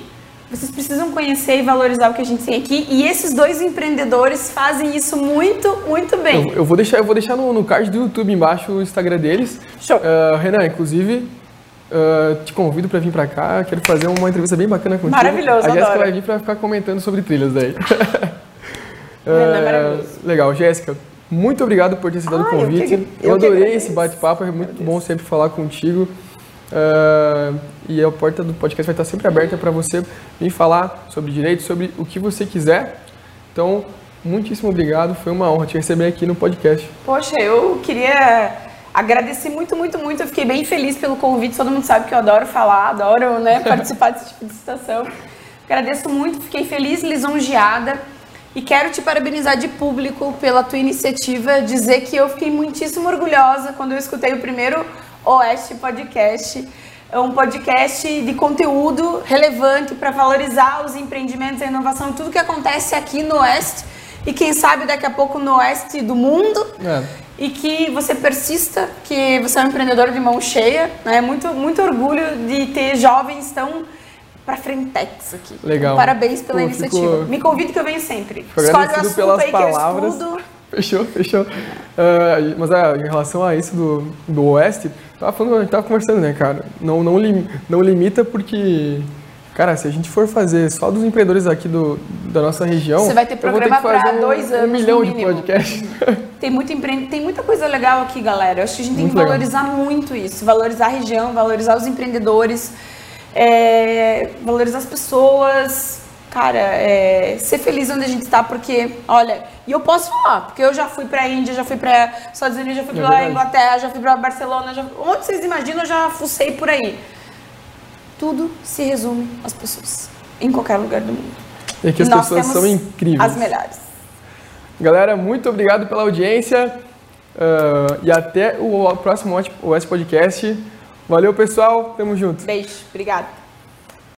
vocês precisam conhecer e valorizar o que a gente tem aqui. E esses dois empreendedores fazem isso muito, muito bem. Eu, eu vou deixar, eu vou deixar no, no, card do YouTube embaixo o Instagram deles. Show. Uh, Renan, inclusive, uh, te convido para vir para cá. Quero fazer uma entrevista bem bacana contigo. Maravilhoso, A Jéssica vai vir para ficar comentando sobre trilhas daí. Renan, é maravilhoso. Legal, Jéssica. Muito obrigado por ter aceitado o convite. Eu, que, eu, eu adorei esse bate-papo, é muito bom sempre falar contigo. Uh, e a porta do podcast vai estar sempre aberta para você vir falar sobre direito, sobre o que você quiser. Então, muitíssimo obrigado, foi uma honra te receber aqui no podcast. Poxa, eu queria agradecer muito, muito, muito. Eu fiquei bem feliz pelo convite. Todo mundo sabe que eu adoro falar, adoro né, participar desse tipo de situação. Agradeço muito, fiquei feliz, lisonjeada. E quero te parabenizar de público pela tua iniciativa, dizer que eu fiquei muitíssimo orgulhosa quando eu escutei o primeiro Oeste Podcast. É um podcast de conteúdo relevante para valorizar os empreendimentos, a inovação, tudo que acontece aqui no Oeste e quem sabe daqui a pouco no Oeste do mundo. É. E que você persista, que você é um empreendedor de mão cheia, né? Muito, muito orgulho de ter jovens tão para Frentex aqui. Legal. Parabéns pela Pô, iniciativa. Fico... Me convide que eu venho sempre. Escolhe o assunto pelas aí palavras. que eu estudo. Fechou, fechou. Uh, mas uh, em relação a isso do, do Oeste, tava falando, a gente tava conversando, né, cara? Não, não, lim, não limita porque, cara, se a gente for fazer só dos empreendedores aqui do, da nossa região. Você vai ter programa para dois anos. Um milhão de podcasts. Tem, muito empre... Tem muita coisa legal aqui, galera. Eu acho que a gente tem muito que valorizar legal. muito isso. Valorizar a região, valorizar os empreendedores é, valorizar as pessoas, cara, é, ser feliz onde a gente está, porque, olha, e eu posso falar, porque eu já fui pra Índia, já fui pra Estados Unidos, já fui é pra Inglaterra, já fui pra Barcelona, já, onde vocês imaginam, eu já fucei por aí. Tudo se resume às pessoas, em qualquer lugar do mundo. E aqui as Nós pessoas são incríveis. As melhores. Galera, muito obrigado pela audiência uh, e até o próximo West Podcast. Valeu, pessoal. Tamo junto. Beijo. Obrigada.